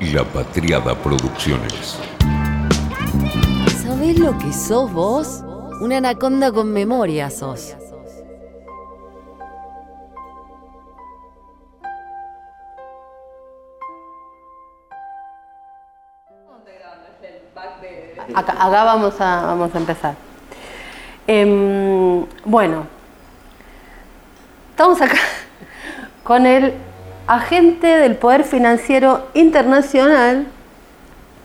La Patriada Producciones. ¿Sabés lo que sos vos? Una anaconda con memoria sos. Acá, acá vamos, a, vamos a empezar. Em, bueno, estamos acá con el agente del Poder Financiero Internacional,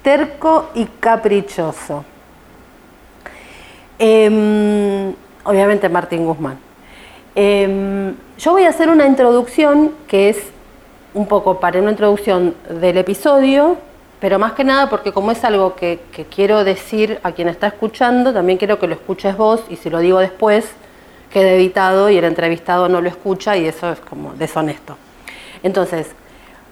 terco y caprichoso. Em, obviamente Martín Guzmán. Em, yo voy a hacer una introducción que es un poco para una introducción del episodio, pero más que nada porque como es algo que, que quiero decir a quien está escuchando, también quiero que lo escuches vos y si lo digo después, quede editado y el entrevistado no lo escucha y eso es como deshonesto. Entonces,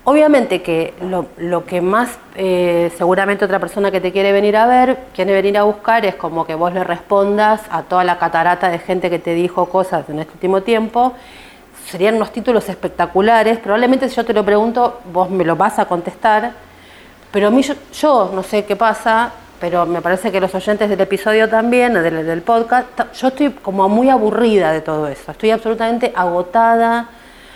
obviamente que lo, lo que más eh, seguramente otra persona que te quiere venir a ver, quiere venir a buscar, es como que vos le respondas a toda la catarata de gente que te dijo cosas en este último tiempo. Serían unos títulos espectaculares. Probablemente si yo te lo pregunto, vos me lo vas a contestar. Pero a mí, yo, yo no sé qué pasa, pero me parece que los oyentes del episodio también, del, del podcast, yo estoy como muy aburrida de todo eso. Estoy absolutamente agotada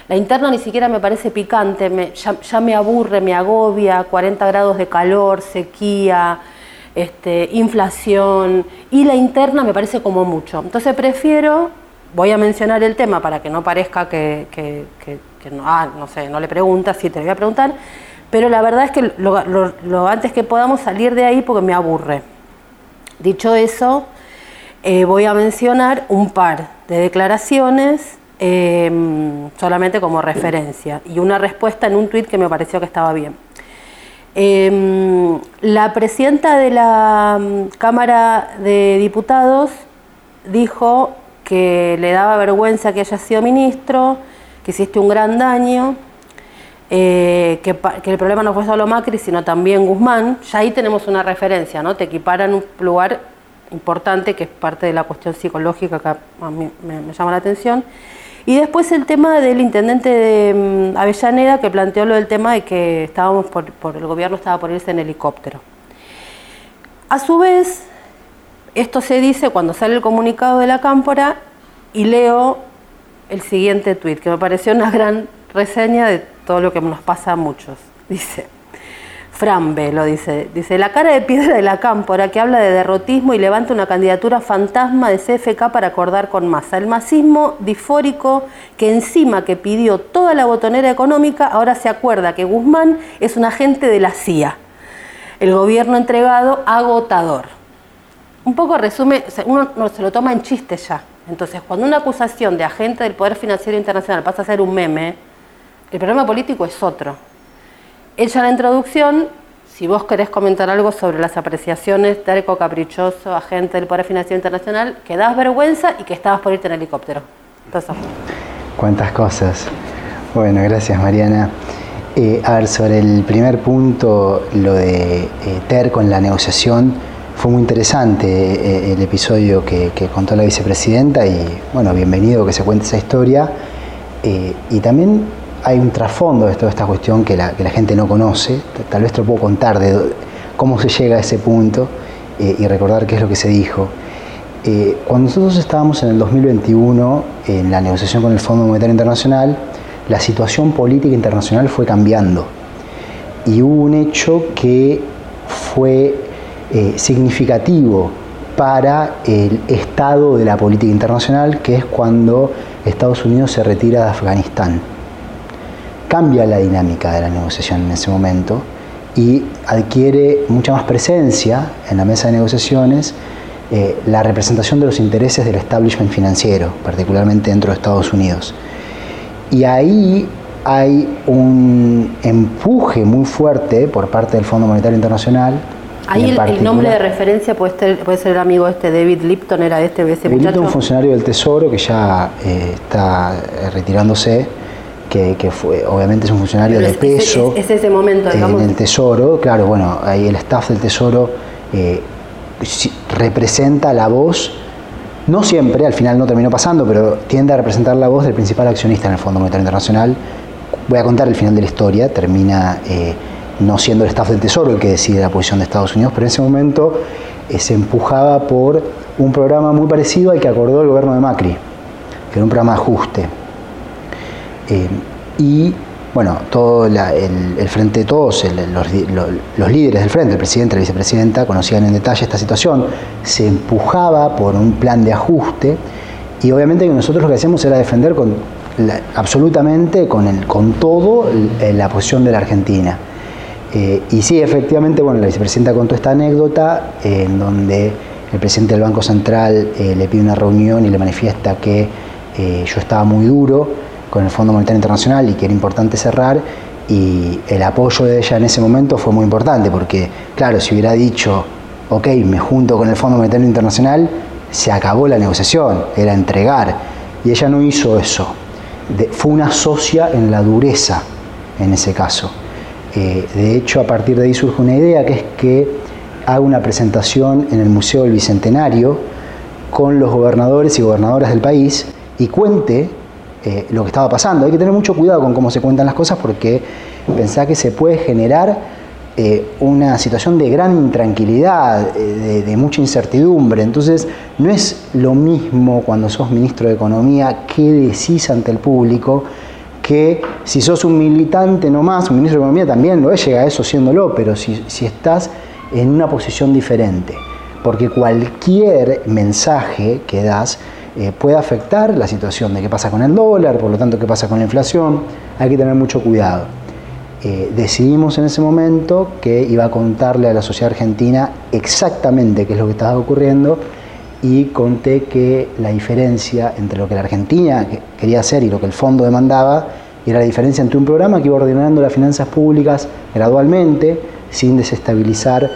la interna ni siquiera me parece picante, me, ya, me aburre, me agobia, 40 grados de calor, sequía, este, inflación, y la interna me parece como mucho. Entonces prefiero, voy a mencionar el tema para que no parezca que, ah, no sé, no le preguntas, sí te voy a preguntar, pero la verdad es que lo antes que podamos salir de ahí porque me aburre. Dicho eso, eh, voy a mencionar un par de declaraciones eh, solamente como referencia, y una respuesta en un tuit que me pareció que estaba bien. Eh, la presidenta de la Cámara de Diputados dijo que le daba vergüenza que haya sido ministro, que hiciste un gran daño, eh, que, el problema no fue solo Macri, sino también Guzmán. Ya ahí tenemos una referencia, ¿no? Te equiparan un lugar importante que es parte de la cuestión psicológica que a mí me llama la atención. Y después el tema del intendente de Avellaneda que planteó lo del tema de que estábamos por, por, el gobierno estaba por irse en helicóptero. A su vez, esto se dice cuando sale el comunicado de la cámpora y leo el siguiente tuit, que me pareció una gran reseña de todo lo que nos pasa a muchos. Dice, Frambe lo dice, dice, la cara de piedra de la cámpora que habla de derrotismo y levanta una candidatura fantasma de CFK para acordar con masa. El masismo disfórico que encima que pidió toda la botonera económica, ahora se acuerda que Guzmán es un agente de la CIA. El gobierno entregado agotador. Un poco resume, uno no, se lo toma en chiste ya. Entonces, cuando una acusación de agente del Poder Financiero Internacional pasa a ser un meme, el problema político es otro Hecha la introducción, si vos querés comentar algo sobre las apreciaciones terco, caprichoso, agente del Poder Financiero Internacional, que das vergüenza y que estabas por irte en helicóptero. Entonces, Cuántas cosas. Bueno, gracias Mariana. Eh, a ver, sobre el primer punto, lo de eh, terco en la negociación, fue muy interesante eh, el episodio que, que, contó la vicepresidenta y bueno, bienvenido que se cuente esa historia. Y también hay un trasfondo de toda esta cuestión que la, gente no conoce, tal vez te lo puedo contar de cómo se llega a ese punto eh, y recordar qué es lo que se dijo. Eh, cuando nosotros estábamos en el 2021 en la negociación con el Fondo Monetario Internacional, la situación política internacional fue cambiando. Y hubo un hecho que fue eh, significativo para el estado de la política internacional, que es cuando Estados Unidos se retira de Afganistán cambia la dinámica de la negociación en ese momento y adquiere mucha más presencia en la mesa de negociaciones eh, la representación de los intereses del establishment financiero, particularmente dentro de Estados Unidos. Y ahí hay un empuje muy fuerte por parte del Fondo Monetario Internacional. Ahí el, el, nombre de referencia puede ser, puede ser el amigo este, David Lipton, era este, ese David Lipton, un funcionario del Tesoro que ya eh, está retirándose que, que, fue, obviamente es un funcionario Pero de peso. Es, es, ese momento, digamos. En el Tesoro, claro, bueno, ahí el staff del Tesoro eh, representa la voz, no siempre, al final no terminó pasando, pero tiende a representar la voz del principal accionista en el Fondo Monetario Internacional. Voy a contar el final de la historia, termina eh, no siendo el staff del Tesoro el que decide la posición de Estados Unidos, pero en ese momento eh, se empujaba por un programa muy parecido al que acordó el gobierno de Macri, que era un programa de ajuste. Eh, y bueno, todo el, Frente de Todos, los, líderes del Frente, el presidente, la vicepresidenta, conocían en detalle esta situación, se empujaba por un plan de ajuste y obviamente nosotros lo que hacíamos era defender con, absolutamente con, el, con todo la posición de la Argentina. Eh, y sí, efectivamente, bueno, la vicepresidenta contó esta anécdota en donde el presidente del Banco Central eh, le pide una reunión y le manifiesta que yo estaba muy duro con el Fondo Monetario Internacional y que era importante cerrar y el apoyo de ella en ese momento fue muy importante porque, claro, si hubiera dicho, ok, me junto con el Fondo Monetario Internacional, se acabó la negociación, era entregar. Y ella no hizo eso. fue una socia en la dureza en ese caso. Eh, de hecho, a partir de ahí surge una idea que es que haga una presentación en el Museo del Bicentenario con los gobernadores y gobernadoras del país y cuente eh, lo que estaba pasando. Hay que tener mucho cuidado con cómo se cuentan las cosas porque pensá que se puede generar eh, una situación de gran intranquilidad, eh, de, mucha incertidumbre. Entonces, no es lo mismo cuando sos ministro de Economía qué decís ante el público que si sos un militante nomás, un ministro de Economía también lo es, llega a eso siéndolo, pero si, si estás en una posición diferente. Porque cualquier mensaje que das eh, puede afectar la situación de qué pasa con el dólar, por lo tanto qué pasa con la inflación, hay que tener mucho cuidado. Eh, decidimos en ese momento que iba a contarle a la sociedad argentina exactamente qué es lo que estaba ocurriendo y conté que la diferencia entre lo que la Argentina quería hacer y lo que el fondo demandaba era la diferencia entre un programa que iba ordenando las finanzas públicas gradualmente, sin desestabilizar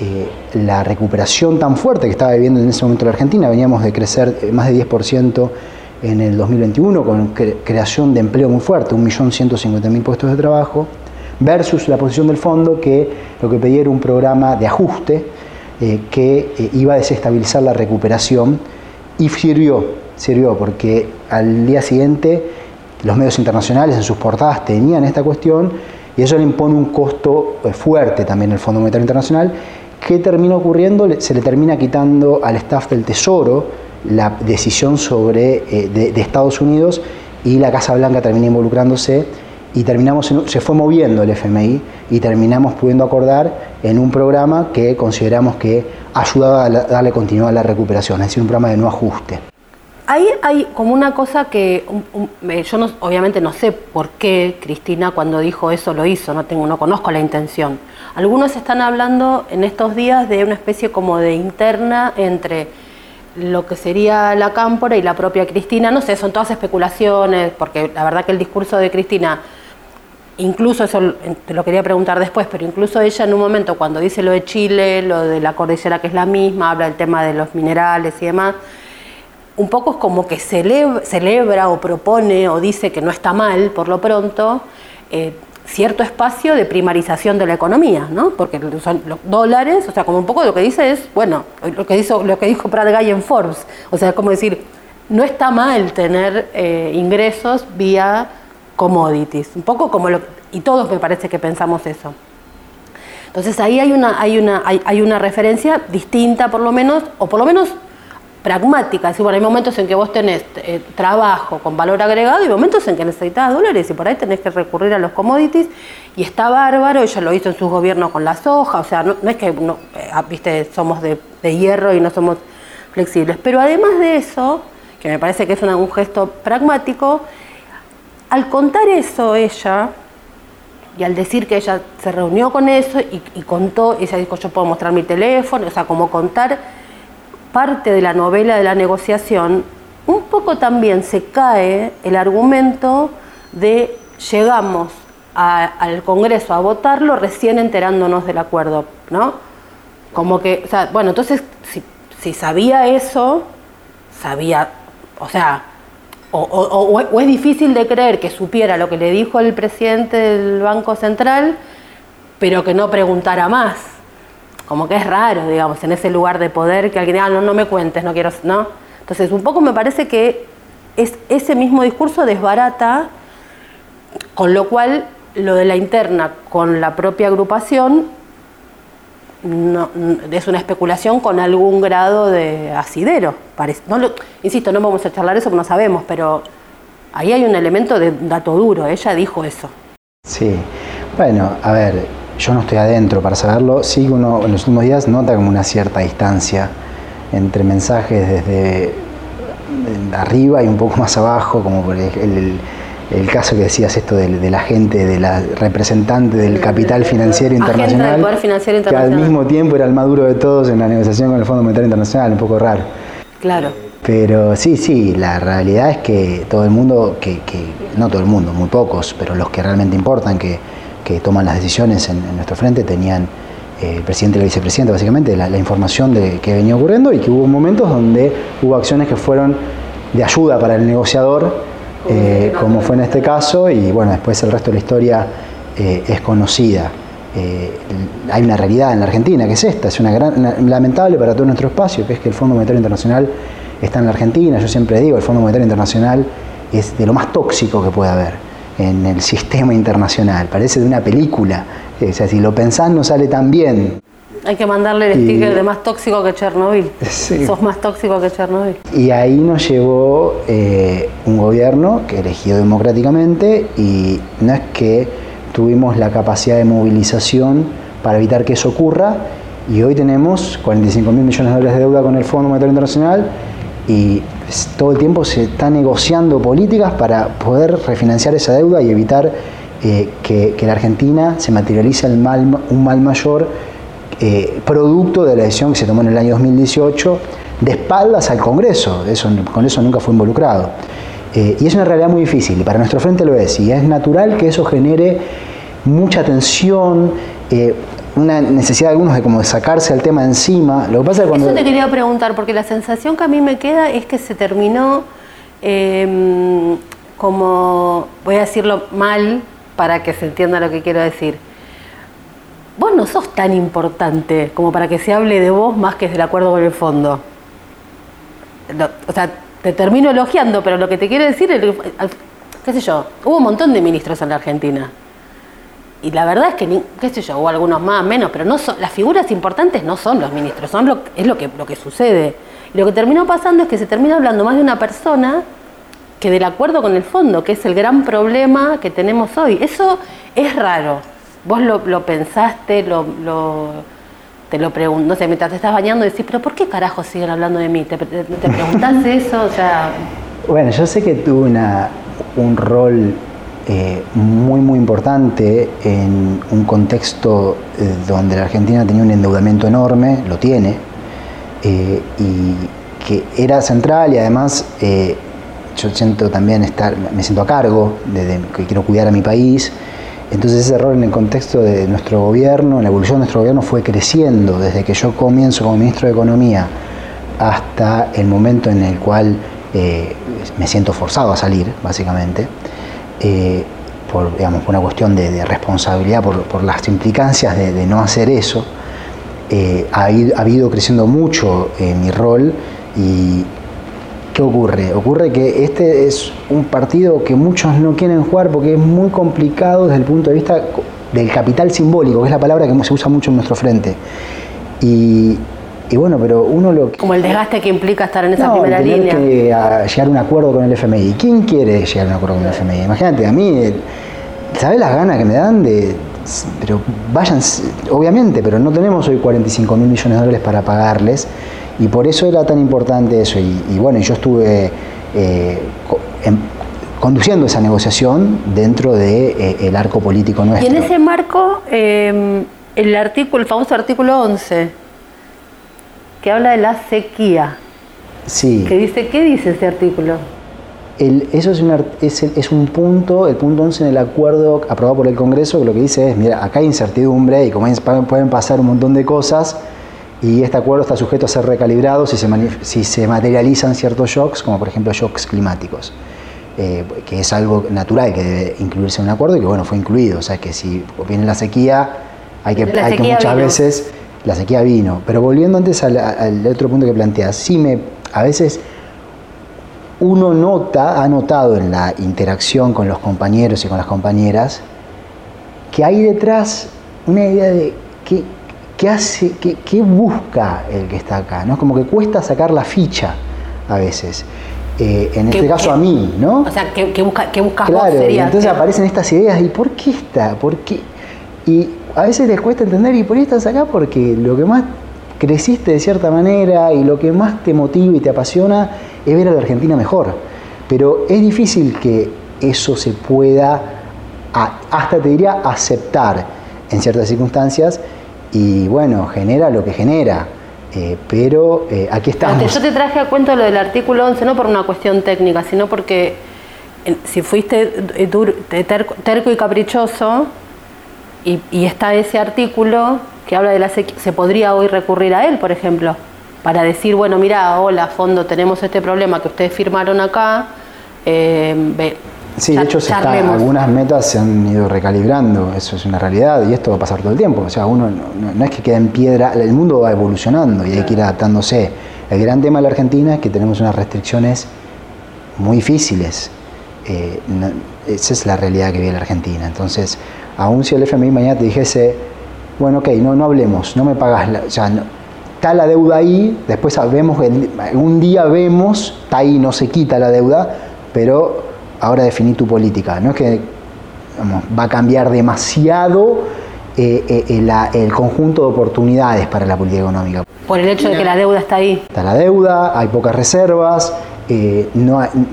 eh, la recuperación tan fuerte que estaba viviendo en ese momento la Argentina, veníamos de crecer eh, más de 10% en el 2021 con creación de empleo muy fuerte, 1.150.000 puestos de trabajo, versus la posición del fondo que lo que pedía era un programa de ajuste eh, que iba a desestabilizar la recuperación y sirvió, sirvió porque al día siguiente los medios internacionales en sus portadas tenían esta cuestión y eso le impone un costo fuerte también al Fondo Monetario Internacional ¿Qué termina ocurriendo? Se le termina quitando al staff del Tesoro la decisión sobre, eh, de, Estados Unidos y la Casa Blanca termina involucrándose y terminamos se fue moviendo el FMI y terminamos pudiendo acordar en un programa que consideramos que ayudaba a darle continuidad a la recuperación, es decir, un programa de no ajuste. Ahí hay como una cosa que yo no, obviamente no sé por qué Cristina cuando dijo eso lo hizo, no tengo, no conozco la intención. Algunos están hablando en estos días de una especie como de interna entre lo que sería la cámpora y la propia Cristina. No sé, son todas especulaciones, porque la verdad que el discurso de Cristina, incluso eso te lo quería preguntar después, pero incluso ella en un momento cuando dice lo de Chile, lo de la cordillera que es la misma, habla del tema de los minerales y demás un poco es como que celebra, o propone o dice que no está mal, por lo pronto, eh, cierto espacio de primarización de la economía, ¿no? Porque son los dólares, o sea, como un poco lo que dice es, bueno, lo que, hizo, lo que dijo Brad Guy en Forbes, o sea, como decir, no está mal tener eh, ingresos vía commodities, un poco como lo, y todos me parece que pensamos eso. Entonces ahí hay una, hay una, hay, hay una referencia distinta por lo menos, o por lo menos pragmática. bueno, hay momentos en que vos tenés eh, trabajo con valor agregado y momentos en que necesitas dólares y por ahí tenés que recurrir a los commodities y está bárbaro, ella lo hizo en sus gobiernos con la soja, o sea, no, es que eh, viste, somos de, hierro y no somos flexibles. Pero además de eso, que me parece que es un gesto pragmático, al contar eso ella, y al decir que ella se reunió con eso y, y contó, ella dijo, yo puedo mostrar mi teléfono, o sea, como contar parte de la novela de la negociación, un poco también se cae el argumento de llegamos al Congreso a votarlo recién enterándonos del acuerdo, ¿no? Como que, o sea, bueno, entonces, si, sabía eso, sabía, o sea, o, es difícil de creer que supiera lo que le dijo el presidente del Banco Central, pero que no preguntara más como que es raro, digamos, en ese lugar de poder que alguien diga, ah, no, no me cuentes, no quiero, ¿no? Entonces, un poco me parece que es ese mismo discurso desbarata, con lo cual lo de la interna con la propia agrupación no, es una especulación con algún grado de asidero. No insisto, no vamos a charlar eso porque no sabemos, pero ahí hay un elemento de dato duro. Ella dijo eso. Sí, bueno, a ver, yo no estoy adentro para saberlo. Sí, uno en los últimos días nota como una cierta distancia entre mensajes desde arriba y un poco más abajo, como por el el caso que decías esto de, la gente, de la representante del capital financiero internacional, que al mismo tiempo era el más duro de todos en la negociación con el Fondo Monetario Internacional, un poco raro. Claro. Pero sí, sí, la realidad es que todo el mundo, que, no todo el mundo, muy pocos, pero los que realmente importan, que, toman las decisiones en, nuestro frente, tenían eh, el presidente y la vicepresidenta, básicamente, la, información de que venía ocurriendo y que hubo momentos donde hubo acciones que fueron de ayuda para el negociador eh, como fue en este caso, y bueno, después el resto de la historia eh, es conocida. Eh, hay una realidad en la Argentina que es esta, es una gran, lamentable para todo nuestro espacio, que es que el Fondo Monetario Internacional está en la Argentina. Yo siempre digo, el Fondo Monetario Internacional es de lo más tóxico que puede haber en el sistema internacional. Parece de una película. O sea, si lo pensás no sale tan bien. Hay que mandarle el sticker de más tóxico que Chernobyl. Sos más tóxico que Chernobyl. Y ahí nos llevó eh, un gobierno que elegido democráticamente y no es que tuvimos la capacidad de movilización para evitar que eso ocurra y hoy tenemos 45 mil millones de dólares de deuda con el Fondo Monetario Internacional y todo el tiempo se está negociando políticas para poder refinanciar esa deuda y evitar eh, que, la Argentina se materialice un mal mayor eh, producto de la decisión que se tomó en el año 2018 de espaldas al Congreso, eso, con eso nunca fue involucrado. Eh, y es una realidad muy difícil, y para nuestro frente lo es, y es natural que eso genere mucha tensión, eh, una necesidad de algunos de como de sacarse el tema encima. Lo que pasa cuando... Eso te quería preguntar, porque la sensación que a mí me queda es que se terminó em, como, voy a decirlo mal para que se entienda lo que quiero decir, vos no sos tan importante como para que se hable de vos más que del acuerdo con el fondo. o sea, te termino elogiando, pero lo que te quiero decir es, qué sé yo, hubo un montón de ministros en la Argentina. Y la verdad es que, qué sé yo, hubo algunos más, menos, pero no son, las figuras importantes no son los ministros, son lo, es lo que, lo que sucede. Y lo que terminó pasando es que se termina hablando más de una persona que del acuerdo con el fondo, que es el gran problema que tenemos hoy. Eso es raro. Vos lo, pensaste, lo, te lo pregunto, no sé, mientras te estás bañando decís, pero ¿por qué carajo siguen hablando de mí? ¿Te, preguntaste eso? O sea... Bueno, yo sé que tuve una, un rol eh, muy, muy importante en un contexto eh, donde la Argentina tenía un endeudamiento enorme, lo tiene, eh, y que era central y además yo siento también estar, me siento a cargo de que quiero cuidar a mi país. Entonces ese error en el contexto de nuestro gobierno, en la evolución de nuestro gobierno fue creciendo desde que yo comienzo como ministro de Economía hasta el momento en el cual me siento forzado a salir, básicamente, eh, por, digamos, una cuestión de, responsabilidad, por, las implicancias de, no hacer eso. Eh, ha, ha, habido creciendo mucho mi rol y ¿Qué ocurre? Ocurre que este es un partido que muchos no quieren jugar porque es muy complicado desde el punto de vista del capital simbólico, que es la palabra que se usa mucho en nuestro frente. Y, bueno, pero uno lo Como el desgaste que implica estar en esa no, primera tener línea. que llegar a un acuerdo con el FMI. ¿Quién quiere llegar a un acuerdo con el FMI? Imagínate, a mí, ¿sabes las ganas que me dan de pero vayan, obviamente, pero no tenemos hoy 45 mil millones de dólares para pagarles y por eso era tan importante eso. Y, bueno, yo estuve eh, conduciendo esa negociación dentro del de, eh, arco político nuestro. Y en ese marco, em, el artículo, el famoso artículo 11, que habla de la sequía. Sí. Que dice, ¿qué dice ese artículo? eso es un, es, un punto, el punto 11 en el acuerdo aprobado por el Congreso, que lo que dice es, mira, acá hay incertidumbre y como pueden pasar un montón de cosas, y este acuerdo está sujeto a ser recalibrado si se, si se materializan ciertos shocks, como por ejemplo shocks climáticos, eh, que es algo natural que debe incluirse en un acuerdo y que bueno, fue incluido. O sea que si viene la sequía, hay que, hay que muchas veces, la sequía vino. Pero volviendo antes al, otro punto que planteas, sí me, a veces uno nota, ha notado en la interacción con los compañeros y con las compañeras, que hay detrás una idea de qué, qué hace, qué, qué busca el que está acá, ¿no? Como que cuesta sacar la ficha a veces. Eh, en este ¿Qué- caso a mí, ¿no? O sea, ¿qué, busca, qué buscas vos? Claro, y entonces aparecen estas ideas, ¿y por qué está? ¿Por qué? Y a veces les cuesta entender, ¿y por qué estás acá? Porque lo que más creciste de cierta manera y lo que más te motiva y te apasiona es ver a la Argentina mejor. Pero es difícil que eso se pueda, hasta te diría, aceptar en ciertas circunstancias y bueno, genera lo que genera. Eh, pero eh, aquí Pero estamos. Yo te traje a cuento lo del artículo 11, no por una cuestión técnica, sino porque si fuiste eh, terco y caprichoso, y, y está ese artículo que habla de la sequía, se podría hoy recurrir a él, por ejemplo, para decir, bueno, mira, hola, fondo, tenemos este problema que ustedes firmaron acá, eh, ve, Sí, de hecho se está- algunas metas se han ido recalibrando, eso es una realidad y esto va a pasar todo el tiempo. O sea, uno no, es que quede en piedra, el mundo va evolucionando y hay que ir adaptándose. El gran tema de la Argentina es que tenemos unas restricciones muy difíciles. Eh, no- esa es la realidad que vive la Argentina. Entonces, aún si el FMI mañana te dijese, bueno, ok, no, no hablemos, no me pagas, la, o sea, no- está la deuda ahí, después vemos, un día vemos, está ahí, no se quita la deuda, pero ahora definí tu política. No es que vamos, va a cambiar demasiado eh, eh, eh, la- el conjunto de oportunidades para la política económica. Por el hecho de que la deuda está ahí. Está la deuda, hay pocas reservas, eh,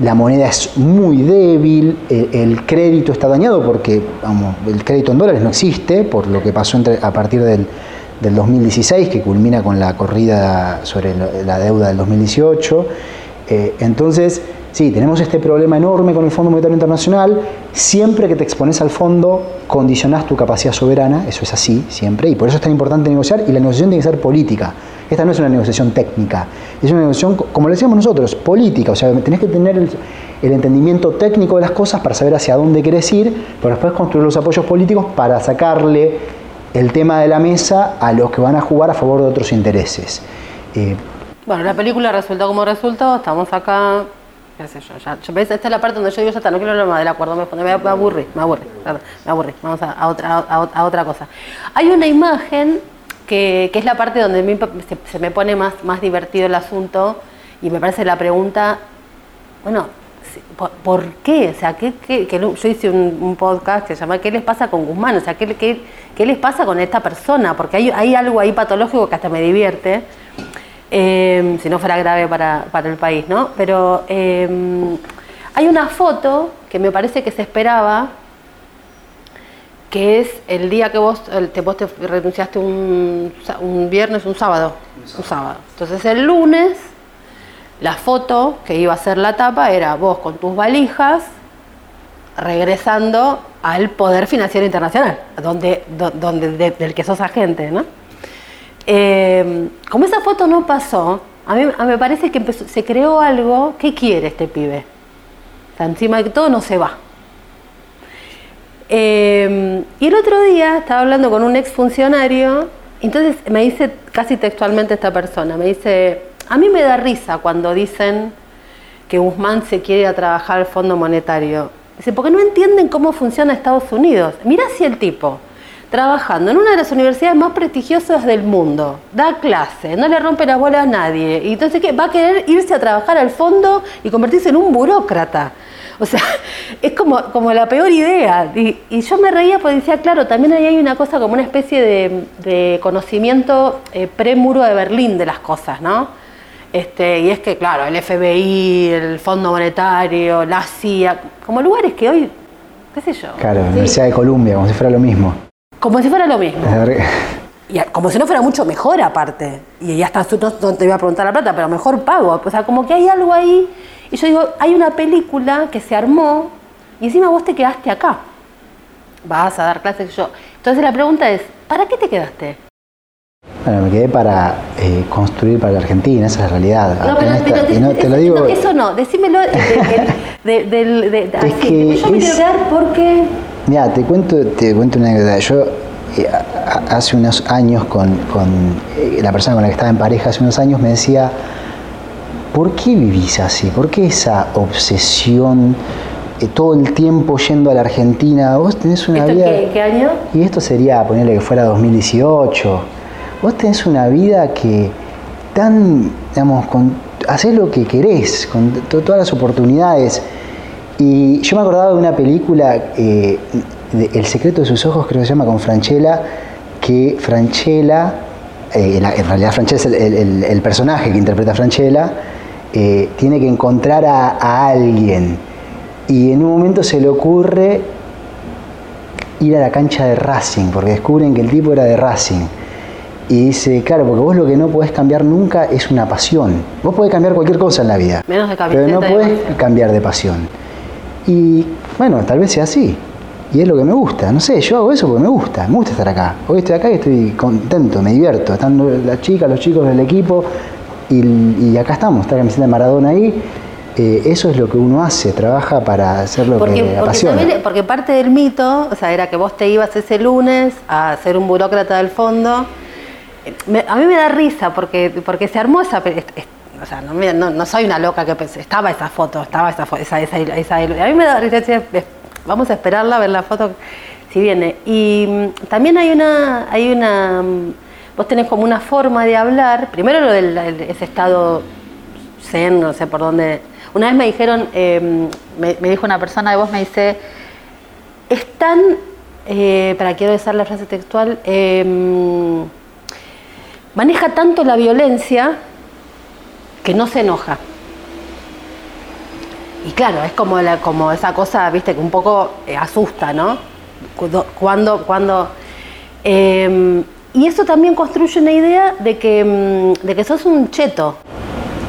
la moneda es muy débil, eh, el crédito está dañado porque el crédito en dólares no existe, por lo que pasó entre- a partir del, del 2016, que culmina con la corrida sobre la deuda del 2018. Eh, entonces, sí, tenemos este problema enorme con el Fondo Monetario Internacional. Siempre que te expones al fondo, condicionás tu capacidad soberana, eso es así siempre, y por eso es tan importante negociar, y la negociación tiene que ser política. Esta no es una negociación técnica, es una negociación, co- como lo decíamos nosotros, política, o sea, tenés que tener el, entendimiento técnico de las cosas para saber hacia dónde querés ir, pero después construir los apoyos políticos para sacarle el tema de la mesa a los que van a jugar a favor de otros intereses. Eh, Bueno, la película resultó como resultó, estamos acá, qué sé yo, ya, ¿ves? esta es la parte donde yo digo, ya está, no quiero hablar más del acuerdo, me, me, me aburrí, me aburrí, me aburrí, vamos a, a otra, a, a otra cosa. Hay una imagen que, que es la parte donde mí se, se me pone más, más divertido el asunto y me parece la pregunta, bueno, ¿por, qué? O sea, ¿qué, que yo hice un, podcast que se llama ¿Qué les pasa con Guzmán? O sea, ¿qué, qué, qué les pasa con esta persona? Porque hay, hay algo ahí patológico que hasta me divierte, eh, si no fuera grave para, para el país, ¿no? Pero eh, hay una foto que me parece que se esperaba, que es el día que vos, el- te, vos te renunciaste un, un viernes, un sábado, un sábado. Entonces el lunes la foto que iba a ser la tapa era vos con tus valijas regresando al Poder Financiero Internacional, donde, do- donde de- del que sos agente, ¿no? Eh, como esa foto no pasó, a mí, a mí me parece que empezó- se creó algo. ¿Qué quiere este pibe? O sea, encima de todo no se va. Eh, y el otro día estaba hablando con un exfuncionario, entonces me dice casi textualmente esta persona, me dice, a mí me da risa cuando dicen que Guzmán se quiere a trabajar al Fondo Monetario. Dice, porque no entienden cómo funciona Estados Unidos. Mirá si el tipo, trabajando en una de las universidades más prestigiosas del mundo, da clase, no le rompe la bola a nadie, y entonces ¿qué? va a querer irse a trabajar al fondo y convertirse en un burócrata. O sea, es como, como la peor idea. Y, y yo me reía porque decía, claro, también ahí hay una cosa como una especie de, de conocimiento eh, pre-muro de Berlín de las cosas, ¿no? Este, y es que, claro, el FBI, el Fondo Monetario, la CIA, como lugares que hoy, qué sé yo. claro, sí, Universidad de Columbia, como si fuera lo mismo. Como si fuera lo mismo. Y como si no fuera mucho mejor aparte. Y ya está, no, no te voy a preguntar la plata, pero mejor pago. O sea, como que hay algo ahí. Y yo digo, hay una película que se armó y encima vos te quedaste acá. Vas a dar clases yo. Entonces la pregunta es, ¿para qué te quedaste? Bueno, me quedé para eh, construir para la Argentina, esa es la realidad. No, pero, esta- y no, te lo digo, no, eso no, decímelo de, de- de- del- de- Es que yo me es- quiero quedar porque... Mira, te cuento, te cuento una anécdota. Yo eh, hace unos años con, con, eh, la persona con la que estaba en pareja hace unos años me decía, ¿por qué vivís así? ¿Por qué esa obsesión eh, todo el tiempo yendo a la Argentina. Vos tenés una ¿Esto vida. qué, qué año? Y esto sería, ponerle que fuera 2018. Vos tenés una vida que tan, digamos, con, haces lo que querés, con to- todas las oportunidades. Y yo me acordaba de una película, eh, de El secreto de sus ojos, creo que se llama, con Franchella, que Franchella, eh, en realidad Franchella es el, el- el- el personaje que interpreta a Franchella, eh, tiene que encontrar a, a alguien. Y en un momento se le ocurre ir a la cancha de Racing, porque descubren que el tipo era de Racing. Y dice, claro, porque vos lo que no podés cambiar nunca es una pasión. Vos podés cambiar cualquier cosa en la vida, Menos de pero no podés cambiar de pasión. Y bueno, tal vez sea así. Y es lo que me gusta. No sé, yo hago eso porque me gusta. Me gusta estar acá. Hoy estoy acá y estoy contento, me divierto. Están las chicas, los chicos del equipo. Y, y acá estamos, está la camiseta de Maradona ahí. Eh, eso es lo que uno hace, trabaja para hacer lo Porque, que porque, apasiona. también- porque parte del mito, o sea, era que vos te ibas ese lunes a ser un burócrata del fondo. Me- a mí me da risa porque, porque se armó esa... o sea, no, no- no soy una loca que pensé, estaba esa foto, estaba esa foto, esa, esa, esa- a mí me da decía, "Es- vamos a esperarla, a ver la foto si viene. Y mm, también hay una, hay una, mm, vos tenés como una forma de hablar, primero lo del el- ese estado zen, no sé por dónde. Una vez me dijeron, eh, me, me dijo una persona de vos, me dice, es tan, eh, para quiero usar la frase textual, eh, maneja tanto la violencia que no se enoja. Y claro, es como, la, como esa cosa, viste, que un poco eh, asusta, ¿no? Cuando, cuando, eh, y eso también construye una idea de que, mm, de que sos un cheto.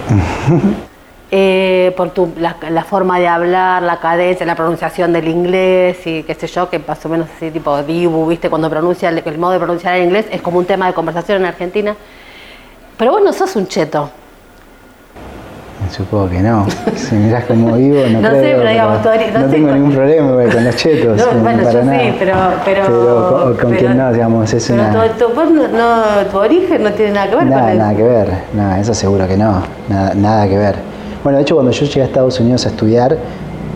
Eh, por tu, la, la forma de hablar, la cadencia, la pronunciación del inglés y qué sé yo, que más o menos así tipo Dibu, viste, cuando pronuncia, el, el modo de pronunciar el inglés es como un tema de conversación en Argentina. Pero vos no sos un cheto. Supongo que no. Si mirás como vivo, no, No sé, pero digamos, no no sé, tengo con- ningún problema con los chetos. No, no, bueno, para yo nada. sí, pero... Pero, con, con pero- quien no, digamos, es pero una... tu, tu- no, tu origen no tiene nada que ver con Nada, eso. nada que ver, nada, eso seguro que no, nada, nada que ver. Bueno, de hecho cuando yo llegué a Estados Unidos a estudiar,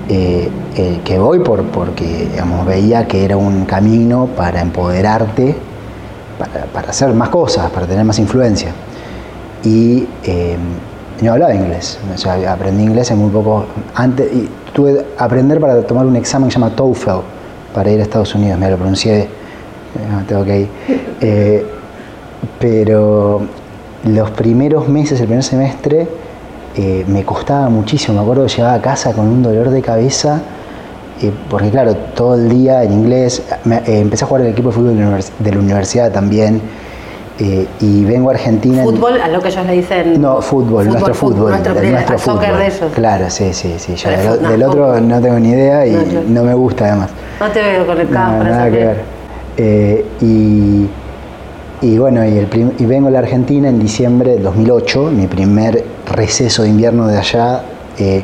eh, eh, que voy por, porque digamos, veía que era un camino para empoderarte, para, para hacer más cosas, para tener más influencia. Y eh, no hablaba inglés, o sea, aprendí inglés en muy poco, antes, y tuve que aprender para tomar un examen que se llama TOEFL, para ir a Estados Unidos, me lo pronuncié, eh, tengo que ir. Eh, pero los primeros meses, el primer semestre, eh, me costaba muchísimo. Me acuerdo que llegaba a casa con un dolor de cabeza, eh, porque claro, todo el día en inglés. Me- eh, empecé a jugar en el equipo de fútbol de la univers- de la universidad también. Eh, y vengo a Argentina. en- Fútbol, a lo que ellos le dicen... no, fútbol, nuestro fútbol. nuestro, el el nuestro soccer fútbol. de ellos. Claro, sí, sí, sí. Yo del, otro fútbol. no tengo ni idea y No, yo- no me gusta además. No te veo con el No, nada que ver. Eh, y, y bueno, y, el prim- y vengo a la Argentina en diciembre del 2008, mi primer receso de invierno de allá. eh,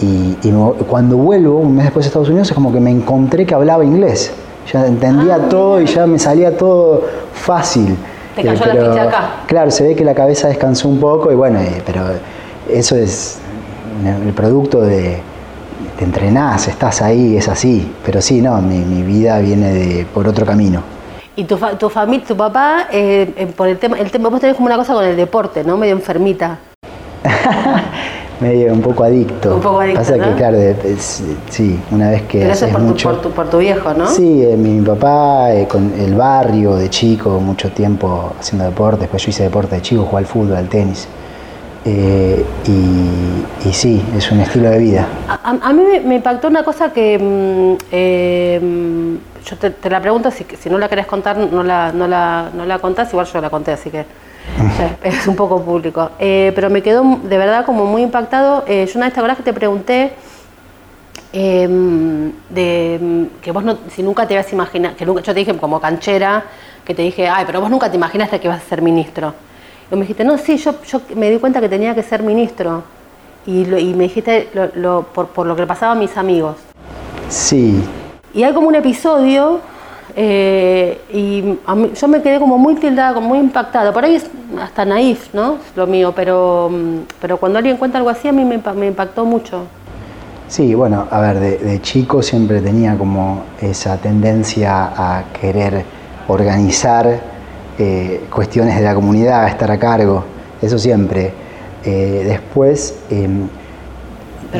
y y me- cuando vuelvo, un mes después de Estados Unidos, es como que me encontré que hablaba inglés. Ya entendía Ah, todo y ya me salía todo fácil. Te cayó la ficha acá. Claro, se ve que la cabeza descansó un poco y bueno, eh, pero eso es el producto de, te entrenás, estás ahí, es así. Pero sí, no, mi, mi vida viene de, por otro camino. Y tu, fa- tu familia, tu papá, eh, eh, por el tema, el tema, vos tenés como una cosa con el deporte, ¿no? Medio enfermita. Medio un poco adicto. Un poco adicto, Pasa ¿no? que, claro, es- sí, una vez que Pero eso haces es por tu, mucho... por, tu, por tu viejo, ¿no? Sí, eh, mi papá eh, con el barrio de chico, mucho tiempo haciendo deporte. Después yo hice deporte de chico, jugué al fútbol, al tenis. Eh, y, y sí, es un estilo de vida. A, a- mí me, me impactó una cosa que mm, eh, mm, yo te, te la pregunto, si, si no la querés contar, no la, no, la, no la contás, igual yo la conté, así que es un poco público. Eh, pero me quedó de verdad como muy impactado. Eh, yo una vez te acordás que te pregunté eh, de mm, que vos no, si nunca te habías imaginado, que nunca, yo te dije como canchera, que te dije, ay, pero vos nunca te imaginaste que ibas a ser ministro. Y me dijiste, no, sí, yo, yo me di cuenta que tenía que ser ministro. Y, lo- y me dijiste lo, lo- por, por lo que le pasaba a mis amigos. Sí, Y hay como un episodio, eh, y a mí- yo me quedé como muy tildada, como muy impactada. Por ahí es hasta naif, ¿no? Lo mío, pero, mm, pero cuando alguien cuenta algo así, a mí me, impa- me impactó mucho. Sí, bueno, a ver, de, chico siempre tenía como esa tendencia a querer organizar eh, cuestiones de la comunidad, a estar a cargo, eso siempre. Eh, después, em,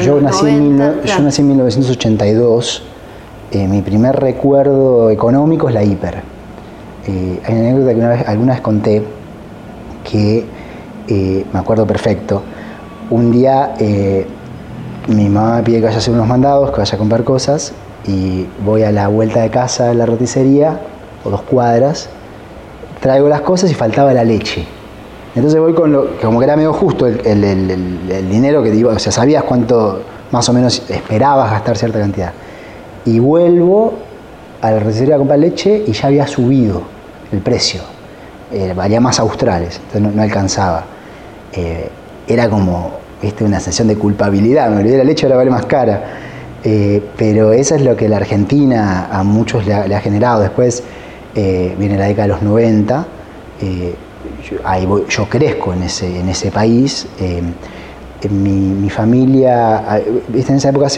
yo, nací en, yo nací en 1982, eh, mi primer recuerdo económico es la hiper. hay una anécdota que alguna vez conté que me acuerdo perfecto. Un día mi mamá pide que vaya a hacer unos mandados, que vaya a comprar cosas, y voy a la vuelta de casa de la roticería, o dos cuadras, traigo las cosas y faltaba la leche. Entonces voy con lo, como que era medio justo el, dinero que iba, o sea, sabías cuánto más o menos esperabas gastar cierta cantidad. Y vuelvo a la roticería a comprar leche y ya había subido el precio. Eh, valía más australes, entonces no, alcanzaba. Eh, era como este, una sensación de culpabilidad, me olvidé la leche, ahora vale más cara. Eh, pero eso es lo que la Argentina a muchos le ha, generado. Después eh, viene la década de los 90, eh, yo, ahí yo crezco en ese, en ese país. En mi, familia, en esa época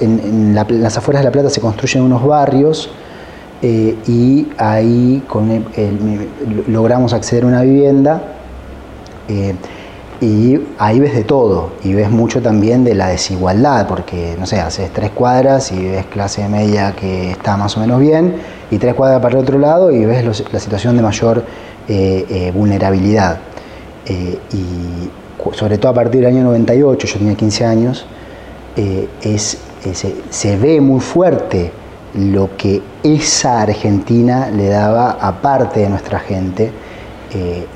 en, las afueras de La Plata se construyen unos barrios y ahí logramos acceder a una vivienda y ahí ves de todo y ves mucho también de la desigualdad, porque, no sé, haces tres cuadras y ves clase media que está más o menos bien, y tres cuadras para el otro lado y ves la situación de mayor eh, eh, vulnerabilidad. Eh, y sobre todo a partir del año 98, yo tenía 15 años, es, se ve muy fuerte lo que esa Argentina le daba a parte de nuestra gente,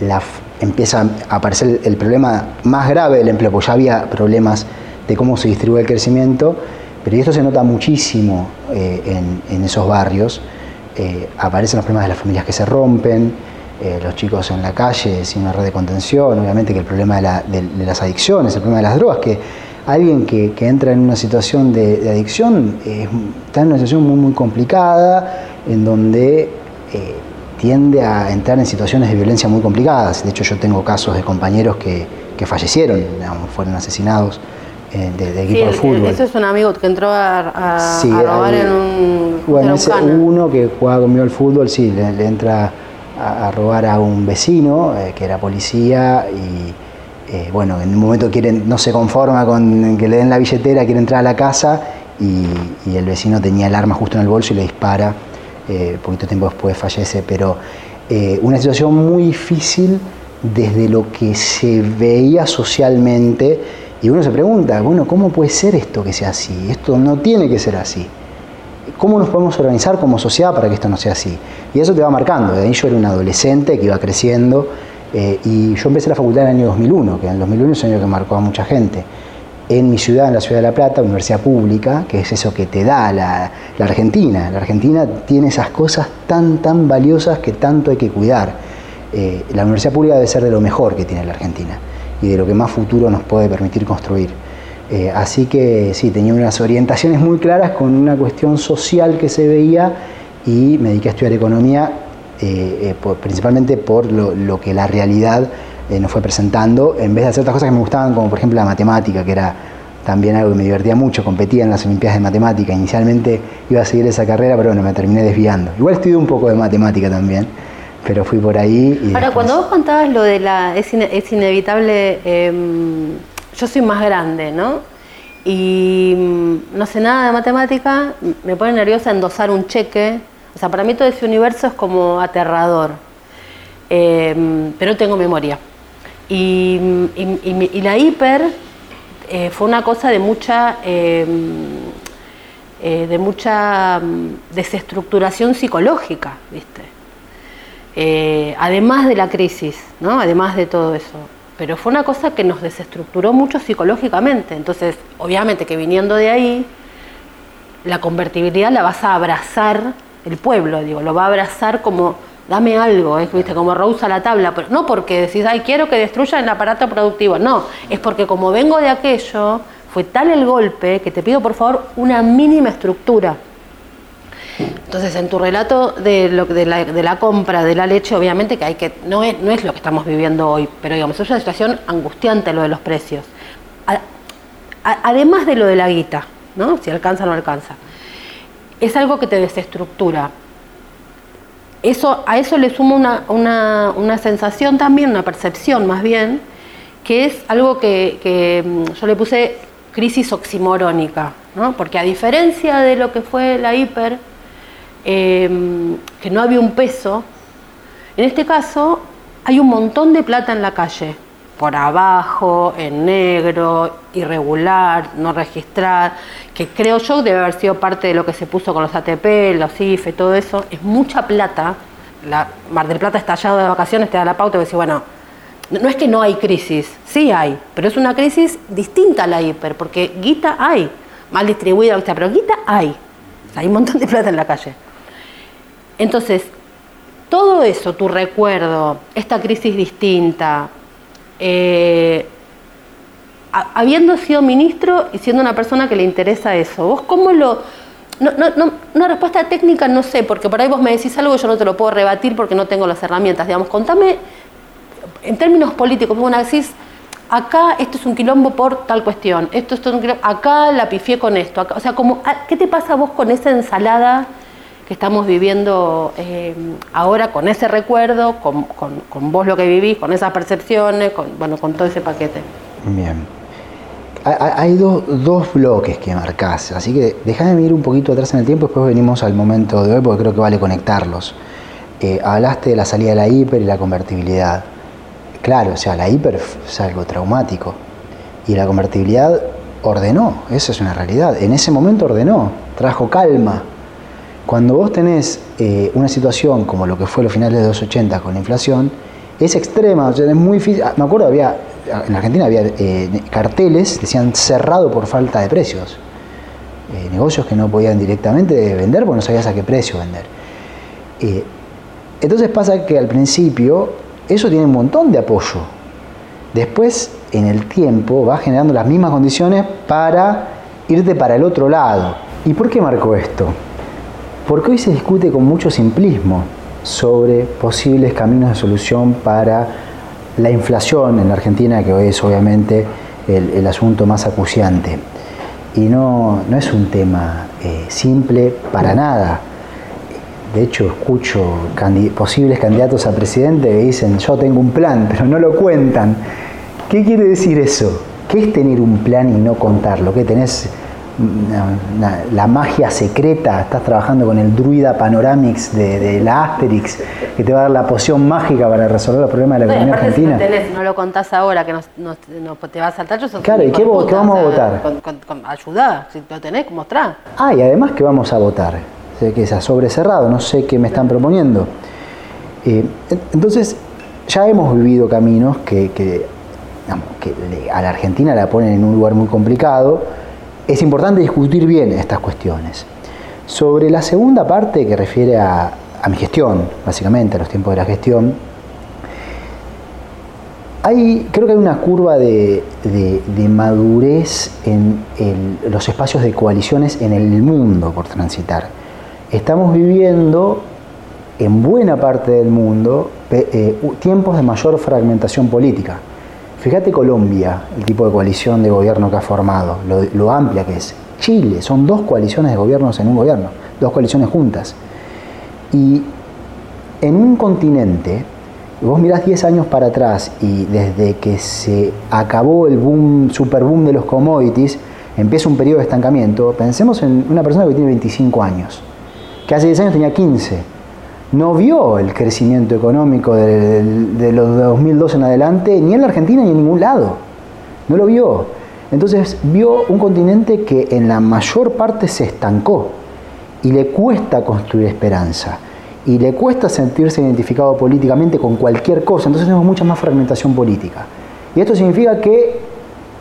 la empieza a aparecer el problema más grave del empleo, porque ya había problemas de cómo se distribuye el crecimiento, pero esto se nota muchísimo eh, en, esos barrios. Eh, aparecen los problemas de las familias que se rompen, eh, los chicos en la calle sin una red de contención, obviamente que el problema de, las adicciones, el problema de las drogas, que alguien que, entra en una situación de, adicción está en una situación muy, muy complicada, en donde tiende a entrar en situaciones de violencia muy complicadas. De hecho, yo tengo casos de compañeros que, fallecieron, fueron asesinados eh, de, equipo de fútbol. Eso es un amigo que entró a, robar en un. Bueno, ese uno que jugaba conmigo al fútbol, sí, le, entra a, robar a un vecino eh, que era policía y. Eh, bueno, en un momento quieren, no se conforma con que le den la billetera, quiere entrar a la casa y, el vecino tenía el arma justo en el bolso y le dispara eh, poquito tiempo después fallece, pero eh, una situación muy difícil desde lo que se veía socialmente y uno se pregunta, bueno, ¿cómo puede ser esto que sea así? Esto no tiene que ser así. ¿Cómo nos podemos organizar como sociedad para que esto no sea así? Y eso te va marcando. De ahí yo era un adolescente que iba creciendo eh, y yo empecé la facultad en el año 2001, que en el 2001 es un año que marcó a mucha gente en mi ciudad, en la ciudad de La Plata, universidad pública, que es eso que te da la, Argentina. La Argentina tiene esas cosas tan, tan valiosas que tanto hay que cuidar. Eh, la universidad pública debe ser de lo mejor que tiene la Argentina y de lo que más futuro nos puede permitir construir. Eh, así que sí, tenía unas orientaciones muy claras con una cuestión social que se veía y me dediqué a estudiar economía eh, principalmente por lo, lo que la realidad eh, nos fue presentando, en vez de hacer otras cosas que me gustaban, como por ejemplo la matemática, que era también algo que me divertía mucho, competía en las Olimpiadas de Matemática, inicialmente iba a seguir esa carrera, pero bueno, me terminé desviando. Igual estudié un poco de matemática también, pero fui por ahí. Y Ahora, cuando vos contabas lo de la, es, inevitable, em, yo soy más grande, ¿no? Y mm, no sé nada de matemática, me pone nerviosa endosar un cheque, o sea, para mí todo ese universo es como aterrador, em, pero tengo memoria. Y, la hiper eh, fue una cosa de mucha, em, eh, de mucha mm, desestructuración psicológica, ¿viste? Eh, además de la crisis, ¿no? además de todo eso. Pero fue una cosa que nos desestructuró mucho psicológicamente. Entonces, obviamente que viniendo de ahí, la convertibilidad la vas a abrazar el pueblo, digo, lo va a abrazar como dame algo, es ¿viste? como Rosa la tabla, pero no porque decís, ay, quiero que destruyan el aparato productivo, no, es porque como vengo de aquello, fue tal el golpe que te pido por favor una mínima estructura. Entonces, en tu relato de, lo, de, la, de la compra de la leche, obviamente que hay que, no es, no es lo que estamos viviendo hoy, pero digamos, es una situación angustiante lo de los precios. además de lo de la guita, ¿no? Si alcanza o no alcanza. Es algo que te desestructura. Eso, a eso le suma una, una, una sensación también, una percepción más bien, que es algo que, que mm, yo le puse crisis oximorónica, ¿no? porque a diferencia de lo que fue la hiper, eh, que no había un peso, en este caso hay un montón de plata en la calle, por abajo, en negro, irregular, no registrada, que creo yo debe haber sido parte de lo que se puso con los ATP, los IFE, todo eso, es mucha plata. La Mar del Plata estallado de vacaciones, te da la pauta y decís, bueno, no es que no hay crisis, sí hay, pero es una crisis distinta a la hiper, porque guita hay, mal distribuida, pero guita hay. hay un montón de plata en la calle. Entonces, todo eso, tu recuerdo, esta crisis distinta, eh, habiendo sido ministro y siendo una persona que le interesa eso, ¿vos cómo lo... No, no, una respuesta técnica no sé, porque por ahí vos me decís algo y yo no te lo puedo rebatir porque no tengo las herramientas. Digamos, contame en términos políticos, vos decís, acá esto es un quilombo por tal cuestión, esto, es un quilombo, acá la pifié con esto. o sea, como, ¿qué te pasa vos con esa ensalada que estamos viviendo eh, ahora con ese recuerdo, con, con, vos lo que vivís, con esas percepciones, con, bueno, con todo ese paquete. Bien. Hay dos, dos bloques que marcás, así que déjame ir un poquito atrás en el tiempo, después venimos al momento de hoy porque creo que vale conectarlos. Eh, hablaste de la salida de la hiper y la convertibilidad. Claro, o sea, la hiper es algo traumático y la convertibilidad ordenó, esa es una realidad. En ese momento ordenó, trajo calma, cuando vos tenés eh, una situación como lo que fue los finales de los 80 con la inflación, es extrema, es muy difícil. Ah, me acuerdo, había, en Argentina había eh, carteles, decían cerrado por falta de precios. Eh, negocios que no podían directamente vender porque no sabías a qué precio vender. entonces pasa que al principio eso tiene un montón de apoyo. Después, en el tiempo, va generando las mismas condiciones para irte para el otro lado. ¿Y por qué marcó esto? Porque hoy se discute con mucho simplismo sobre posibles caminos de solución para la inflación en la Argentina, que hoy es obviamente el, asunto más acuciante. Y no, no es un tema eh, simple para nada. De hecho, escucho posibles candidatos a presidente que dicen, yo tengo un plan, pero no lo cuentan. ¿Qué quiere decir eso? ¿Qué es tener un plan y no contarlo? ¿Qué tenés la magia secreta, estás trabajando con el druida Panoramix de, la Asterix, que te va a dar la poción mágica para resolver los problemas de la economía argentina. Si no lo contás ahora, que no, te va a saltar, yo Claro, ¿y qué, vamos a votar? Con, ayuda, si lo tenés, mostrá. Ah, y además que vamos a votar, sé que es a sobre cerrado, no sé qué me están proponiendo. Eh, entonces, ya hemos vivido caminos que, que a la Argentina la ponen en un lugar muy complicado, es importante discutir bien estas cuestiones. Sobre la segunda parte que refiere a, mi gestión, básicamente a los tiempos de la gestión, hay, creo que hay una curva de, madurez en los espacios de coaliciones en el mundo por transitar. Estamos viviendo en buena parte del mundo eh, tiempos de mayor fragmentación política. Fíjate Colombia, el tipo de coalición de gobierno que ha formado, lo, amplia que es. Chile, son dos coaliciones de gobiernos en un gobierno, dos coaliciones juntas. Y en un continente, vos mirás 10 años para atrás y desde que se acabó el boom, super boom de los commodities, empieza un periodo de estancamiento, pensemos en una persona que tiene 25 años, que hace 10 años tenía 15 no vio el crecimiento económico de, los 2002 en adelante ni en la Argentina ni en ningún lado. No lo vio. Entonces vio un continente que en la mayor parte se estancó y le cuesta construir esperanza y le cuesta sentirse identificado políticamente con cualquier cosa. Entonces tenemos mucha más fragmentación política. Y esto significa que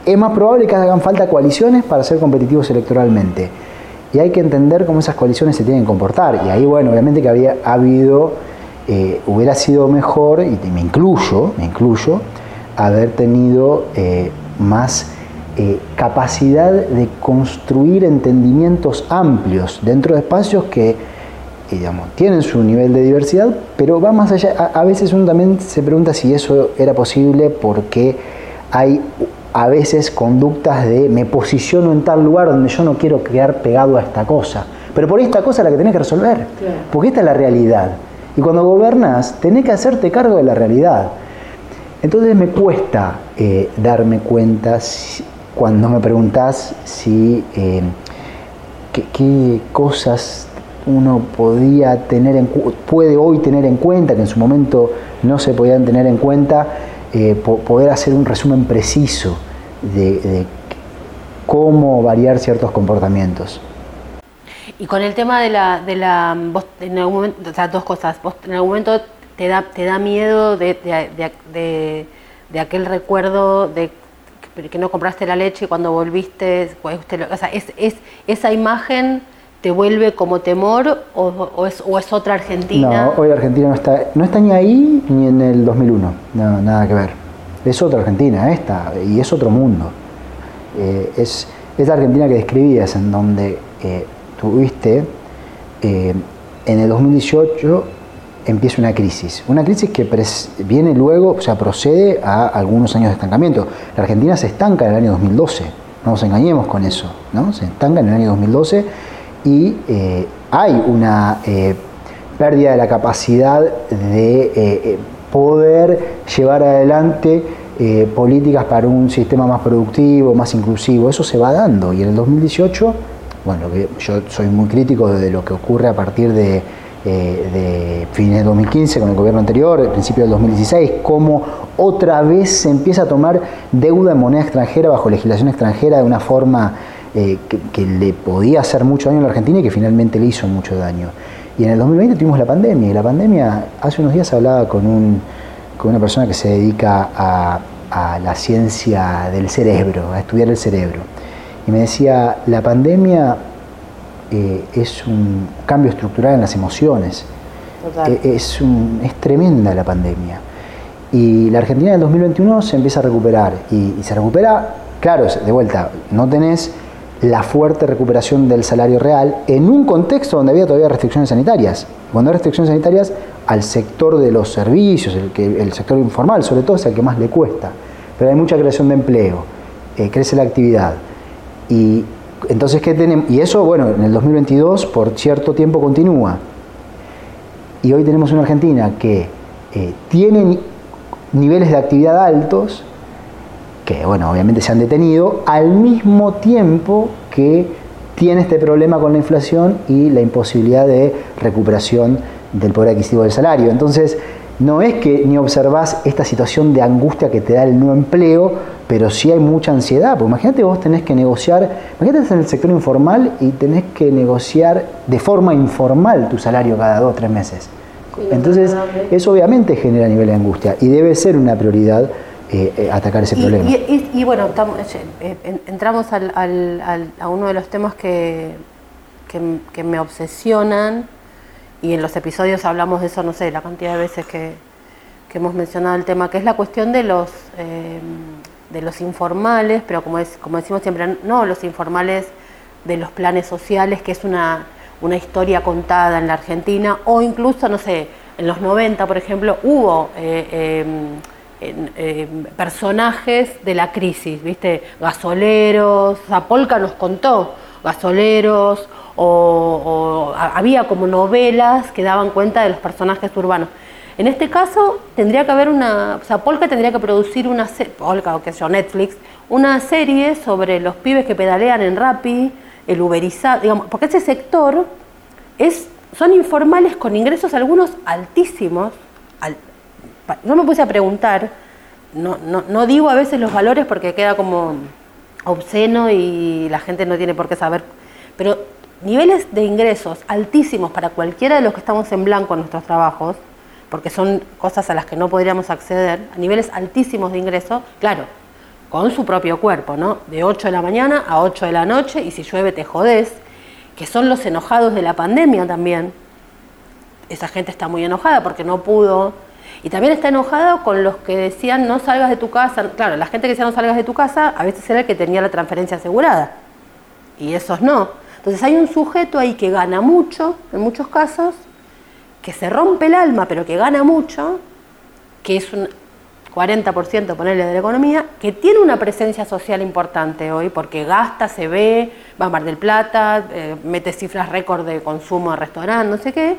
es más probable que hagan falta coaliciones para ser competitivos electoralmente y hay que entender cómo esas coaliciones se tienen que comportar. Y ahí, bueno, obviamente que había habido, eh, hubiera sido mejor, y me incluyo, me incluyo, haber tenido eh, más eh, capacidad de construir entendimientos amplios dentro de espacios que digamos, tienen su nivel de diversidad, pero va más allá. A, a veces uno también se pregunta si eso era posible porque hay a veces conductas de me posiciono en tal lugar donde yo no quiero quedar pegado a esta cosa. Pero por esta cosa es la que tenés que resolver. Porque esta es la realidad. Y cuando gobernás, tenés que hacerte cargo de la realidad. Entonces me cuesta eh, darme cuenta cuando me preguntás si eh, qué, cosas uno podía tener en, puede hoy tener en cuenta, que en su momento no se podían tener en cuenta, eh, poder hacer un resumen preciso de, cómo variar ciertos comportamientos. Y con el tema de la, de la en algún momento, o sea, dos cosas, vos en algún momento te da, te da miedo de, de, aquel recuerdo de que no compraste la leche y cuando volviste, pues, o sea, es, es, esa imagen te vuelve como temor o, es, o, es, otra Argentina? No, hoy Argentina no está, no está ni ahí ni en el 2001, no, nada que ver. Es otra Argentina esta y es otro mundo. Eh, es, esa Argentina que describías en donde eh, tuviste eh, en el 2018 empieza una crisis. Una crisis que viene luego, o sea, procede a algunos años de estancamiento. La Argentina se estanca en el año 2012, no nos engañemos con eso, ¿no? Se estanca en el año 2012 y hay una pérdida de la capacidad de poder llevar adelante políticas para un sistema más productivo, más inclusivo. Eso se va dando y en el 2018, bueno, yo soy muy crítico de lo que ocurre a partir de eh, de fines de 2015 con el gobierno anterior, el principio del 2016, cómo otra vez se empieza a tomar deuda en moneda extranjera bajo legislación extranjera de una forma eh, que, le podía hacer mucho daño a la Argentina y que finalmente le hizo mucho daño. Y en el 2020 tuvimos la pandemia, y la pandemia, hace unos días hablaba con, un, con una persona que se dedica a, a la ciencia del cerebro, a estudiar el cerebro. Y me decía, la pandemia eh, es un cambio estructural en las emociones. Eh, es, es tremenda la pandemia. Y la Argentina del 2021 se empieza a recuperar. Y, se recupera, claro, de vuelta, no tenés la fuerte recuperación del salario real en un contexto donde había todavía restricciones sanitarias. Cuando hay restricciones sanitarias, al sector de los servicios, el, que, el sector informal sobre todo, es el que más le cuesta. Pero hay mucha creación de empleo, eh, crece la actividad. Y entonces, ¿qué tenemos? Y eso, bueno, en el 2022 por cierto tiempo continúa. Y hoy tenemos una Argentina que eh, tiene niveles de actividad altos, que, bueno, obviamente se han detenido, al mismo tiempo que tiene este problema con la inflación y la imposibilidad de recuperación del poder adquisitivo del salario. Entonces, no es que ni observás esta situación de angustia que te da el no empleo, pero sí hay mucha ansiedad. Porque imagínate vos tenés que negociar, imagínate en el sector informal y tenés que negociar de forma informal tu salario cada dos o tres meses. Entonces, eso obviamente genera nivel de angustia y debe ser una prioridad eh, eh, atacar ese problema. Y, bueno, eh, entramos a uno de los temas que, que, me obsesionan y en los episodios hablamos de eso, no sé, la cantidad de veces que, que hemos mencionado el tema, que es la cuestión de los de los informales, pero como, es, como decimos siempre, no los informales de los planes sociales, que es una, una historia contada en la Argentina, o incluso, no sé, en los 90, por ejemplo, hubo eh, em, personajes de la crisis, ¿viste? Gasoleros, Zapolca nos contó, gasoleros, o, había como novelas que daban cuenta de los personajes urbanos. En este caso, tendría que haber una, o tendría que producir una, Polka o qué sé Netflix, una serie sobre los pibes que pedalean en Rappi, el uberizado, digamos, porque ese sector es, son informales con ingresos algunos altísimos. No me puse a preguntar, no, no, no digo a veces los valores porque queda como obsceno y la gente no tiene por qué saber, pero niveles de ingresos altísimos para cualquiera de los que estamos en blanco en nuestros trabajos, porque son cosas a las que no podríamos acceder, a niveles altísimos de ingreso, claro, con su propio cuerpo, ¿no? De 8 de la mañana a 8 de la noche y si llueve te jodés, que son los enojados de la pandemia también. Esa gente está muy enojada porque no pudo. Y también está enojada con los que decían no salgas de tu casa. Claro, la gente que decía no salgas de tu casa a veces era el que tenía la transferencia asegurada. Y esos no. Entonces hay un sujeto ahí que gana mucho, en muchos casos, que se rompe el alma, pero que gana mucho, que es 40% ponerle de la economía, que tiene una presencia social importante hoy, porque gasta, se ve, va a Mar del Plata, eh, mete cifras récord de consumo de restaurante, no sé qué.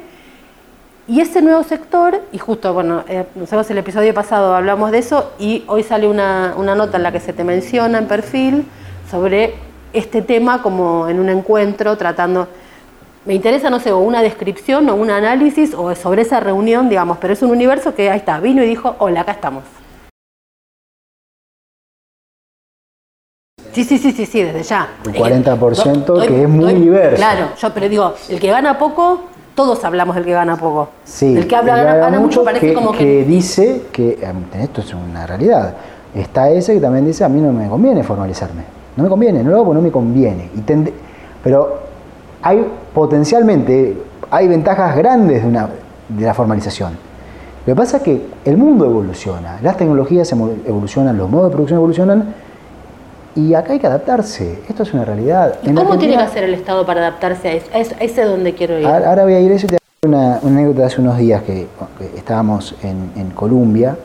Y ese nuevo sector, y justo, bueno, eh, nosotros el episodio pasado hablamos de eso, y hoy sale una, una nota en la que se te menciona en perfil sobre este tema como en un encuentro tratando me interesa, no sé, o una descripción o un análisis o sobre esa reunión, digamos, pero es un universo que ahí está, vino y dijo, hola, acá estamos. Sí, sí, sí, sí, sí, desde ya. Un 40% que es muy diverso. Claro, yo pero digo, el que gana poco, todos hablamos del que gana poco. Sí, el que habla gana, mucho, parece como que, que dice que em, esto es una realidad. Está ese que también dice, a mí no me conviene formalizarme. No me conviene, no lo hago porque no me conviene. Y pero hay potencialmente, hay ventajas grandes de, una, de la formalización. Lo que pasa es que el mundo evoluciona, las tecnologías evolucionan, los modos de producción evolucionan y acá hay que adaptarse. Esto es una realidad. ¿Cómo tiene que hacer el Estado para adaptarse a eso? Es, ese es donde quiero ir. Ahora voy a ir a eso y te una, una anécdota de hace unos días que, estábamos en, en, Columbia,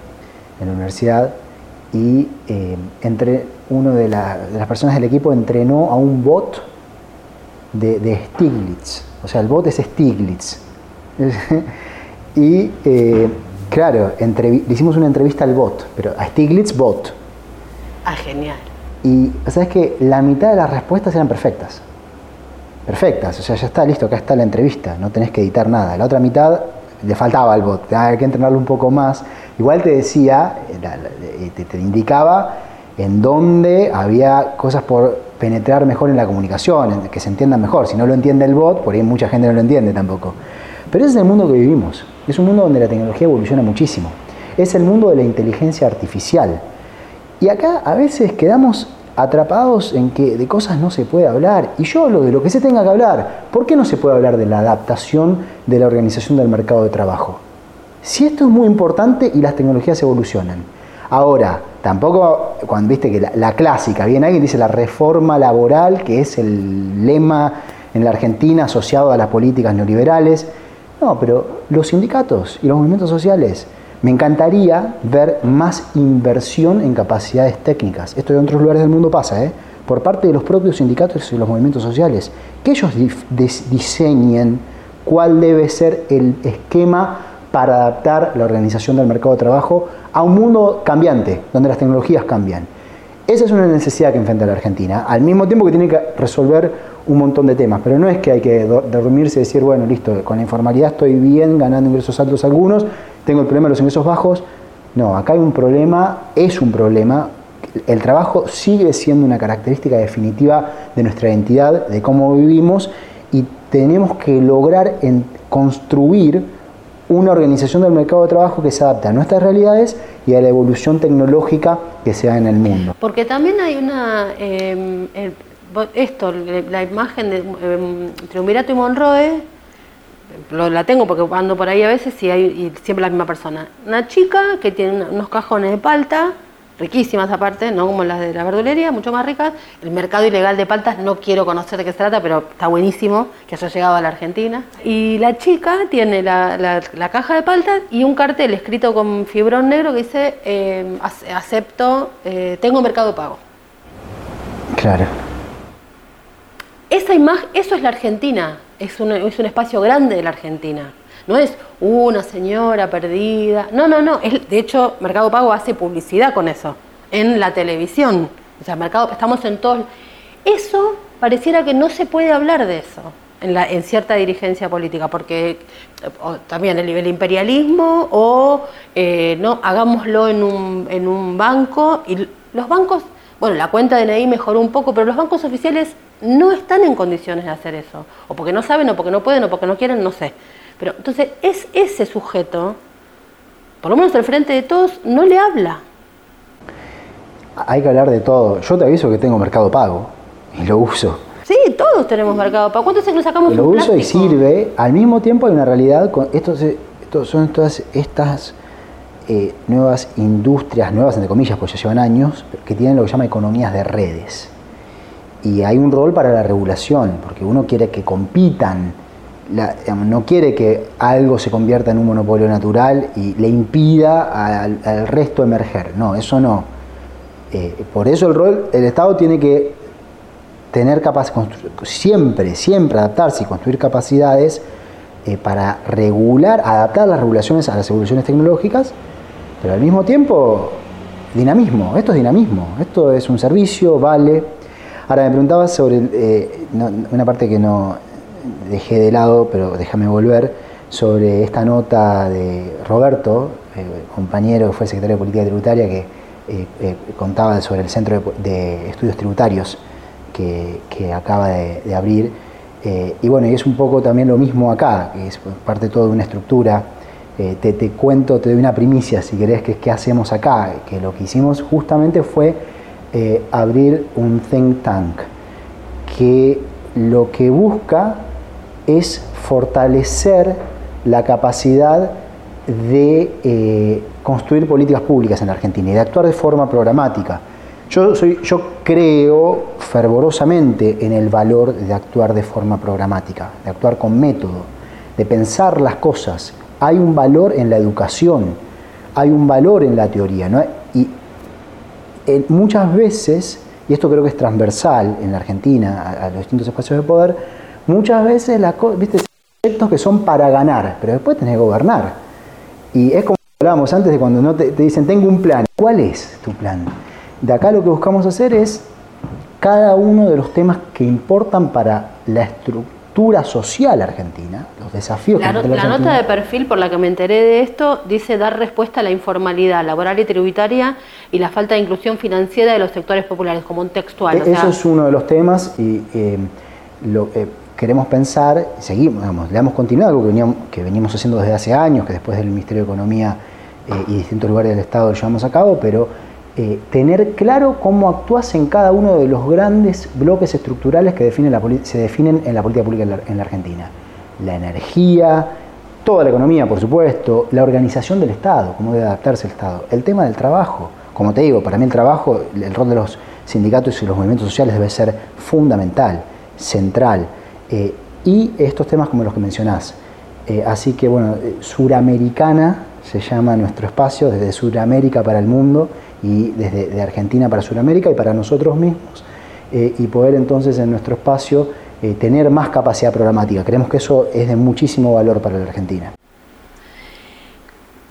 en la universidad, y eh, entre uno de, de las personas del equipo entrenó a un bot de, Stiglitz. O sea, el bot es Stiglitz. y eh, claro, le hicimos una entrevista al bot, pero a Stiglitz bot. Ah, genial. Y sabes que la mitad de las respuestas eran perfectas. Perfectas, o sea, ya está listo, acá está la entrevista, no tenés que editar nada. La otra mitad le faltaba al bot, hay que entrenarlo un poco más. Igual te decía, eh, te, te indicaba en dónde había cosas por penetrar mejor en la comunicación, que se entienda mejor. Si no lo entiende el bot, por ahí mucha gente no lo entiende tampoco. Pero ese es el mundo que vivimos. Es un mundo donde la tecnología evoluciona muchísimo. Es el mundo de la inteligencia artificial. Y acá a veces quedamos atrapados en que de cosas no se puede hablar. Y yo hablo de lo que se tenga que hablar. ¿Por qué no se puede hablar de la adaptación de la organización del mercado de trabajo? Si esto es muy importante y las tecnologías evolucionan. Ahora, tampoco, cuando viste que la, clásica, viene alguien dice la reforma laboral, que es el lema en la Argentina asociado a las políticas neoliberales. No, pero los sindicatos y los movimientos sociales, me encantaría ver más inversión en capacidades técnicas. Esto en otros lugares del mundo pasa, ¿eh? por parte de los propios sindicatos y los movimientos sociales, que ellos diseñen cuál debe ser el esquema para adaptar la organización del mercado de trabajo a un mundo cambiante, donde las tecnologías cambian. Esa es una necesidad que enfrenta la Argentina, al mismo tiempo que tiene que resolver un montón de temas, pero no es que hay que dormirse y decir, bueno, listo, con la informalidad estoy bien, ganando ingresos altos algunos, tengo el problema de los ingresos bajos. No, acá hay un problema, es un problema, el trabajo sigue siendo una característica definitiva de nuestra identidad, de cómo vivimos, y tenemos que lograr construir una organización del mercado de trabajo que se adapte a nuestras realidades y a la evolución tecnológica que se da en el mundo. Porque también hay una, em, esto, la imagen de em, Triunvirato y Monroe, la tengo porque ando por ahí a veces y hay siempre la misma persona. Una chica que tiene unos cajones de palta, riquísimas aparte, no como las de la verdulería, mucho más ricas. El mercado ilegal de paltas no quiero conocer de qué se trata, pero está buenísimo que haya llegado a la Argentina. Y la chica tiene la, caja de paltas y un cartel escrito con fibrón negro que dice eh, acepto, eh, tengo mercado pago. Claro. Esa imagen, eso es la Argentina, es es un espacio grande de la Argentina. No es una señora perdida. No, no, no. de hecho, Mercado Pago hace publicidad con eso. En la televisión. O sea, Mercado, estamos en todos. Eso pareciera que no se puede hablar de eso en, la, en cierta dirigencia política, porque también el, nivel imperialismo o eh, no hagámoslo en un, en un banco y los bancos, bueno, la cuenta de NI mejoró un poco, pero los bancos oficiales no están en condiciones de hacer eso, o porque no saben, o porque no pueden, o porque no quieren, no sé. Pero entonces es ese sujeto, por lo menos al frente de todos, no le habla. Hay que hablar de todo. Yo te aviso que tengo mercado pago y lo uso. Sí, todos tenemos mercado pago. ¿Cuántos años sacamos Lo uso y sirve. Al mismo tiempo hay una realidad con estos, estos son todas estas eh, nuevas industrias, nuevas entre comillas, pues ya llevan años, que tienen lo que se llama economías de redes. Y hay un rol para la regulación, porque uno quiere que compitan no quiere que algo se convierta en un monopolio natural y le impida al, resto emerger. No, eso no. Eh, por eso el rol, el Estado tiene que tener capacidad, siempre, siempre adaptarse y construir capacidades eh, para regular, adaptar las regulaciones a las evoluciones tecnológicas, pero al mismo tiempo dinamismo, esto es dinamismo, esto es un servicio, vale. Ahora me preguntabas sobre eh, una parte que no dejé de lado, pero déjame volver, sobre esta nota de Roberto, eh, compañero que fue secretario de Política Tributaria, que eh, contaba sobre el Centro de, Estudios Tributarios que, acaba de, abrir. y bueno, y es un poco también lo mismo acá, que es parte todo de una estructura te, te, cuento, te doy una primicia si querés, que es qué hacemos acá, que lo que hicimos justamente fue eh, abrir un think tank que lo que busca es fortalecer la capacidad de eh, construir políticas públicas en Argentina y de actuar de forma programática. Yo, soy, yo creo fervorosamente en el valor de actuar de forma programática, de actuar con método, de pensar las cosas. Hay un valor en la educación, hay un valor en la teoría. ¿no? Muchas veces, y esto creo que es transversal en la Argentina a, los distintos espacios de poder, muchas veces las viste, proyectos que son para ganar, pero después tenés que gobernar. Y es como hablábamos antes de cuando no te dicen, tengo un plan. ¿Cuál es tu plan? De acá lo que buscamos hacer es cada uno de los temas que importan para la estructura social argentina, los desafíos la, que la, la nota de perfil por la que me enteré de esto dice dar respuesta a la informalidad laboral y tributaria y la falta de inclusión financiera de los sectores populares, como un textual. E, eso es uno de los temas y eh, lo, eh, queremos pensar, seguimos, digamos, le damos continuidad, algo que veníamos, que venimos haciendo desde hace años, que después del Ministerio de Economía eh, y distintos lugares del Estado lo llevamos a cabo, pero eh, tener claro cómo actúas en cada uno de los grandes bloques estructurales que se definen en la política pública en la, Argentina. La energía, toda la economía, por supuesto, la organización del Estado, cómo debe adaptarse el Estado, el tema del trabajo. Como te digo, para mí el trabajo, el rol de los sindicatos y los movimientos sociales debe ser fundamental, central. Eh, y estos temas como los que mencionás. Eh, así que, bueno, Suramericana se llama nuestro espacio, desde Suramérica para el mundo y desde de Argentina para Sudamérica y para nosotros mismos, eh, y poder entonces en nuestro espacio eh, tener más capacidad programática. Creemos que eso es de muchísimo valor para la Argentina.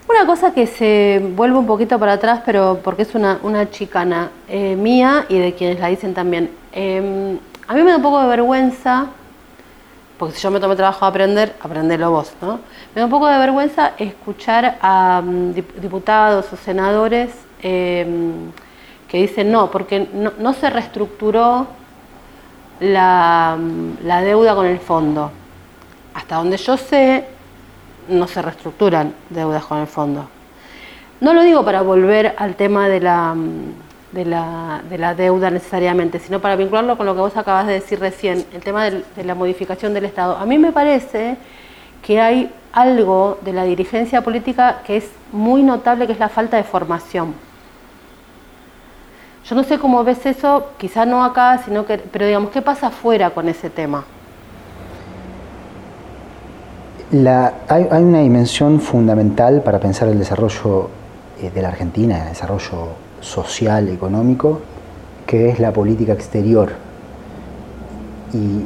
Una cosa que se vuelve un poquito para atrás, pero porque es una, una chicana eh, mía y de quienes la dicen también. Em, a mí me da un poco de vergüenza, porque si yo me tomé trabajo a aprender, aprenderlo vos, ¿no? Me da un poco de vergüenza escuchar a mm, diputados o senadores Em, que dicen no, porque no, se reestructuró la, deuda con el fondo. Hasta donde yo sé, no se reestructuran deudas con el fondo. No lo digo para volver al tema de la, de la, deuda necesariamente, sino para vincularlo con lo que vos acabas de decir recién, el tema de la modificación del Estado. A mí me parece que hay algo de la dirigencia política que es muy notable, que es la falta de formación. Yo no sé cómo ves eso, quizá no acá, sino que, pero digamos, ¿qué pasa afuera con ese tema? hay, una dimensión fundamental para pensar el desarrollo eh, de la Argentina, el desarrollo social, económico, que es la política exterior. Y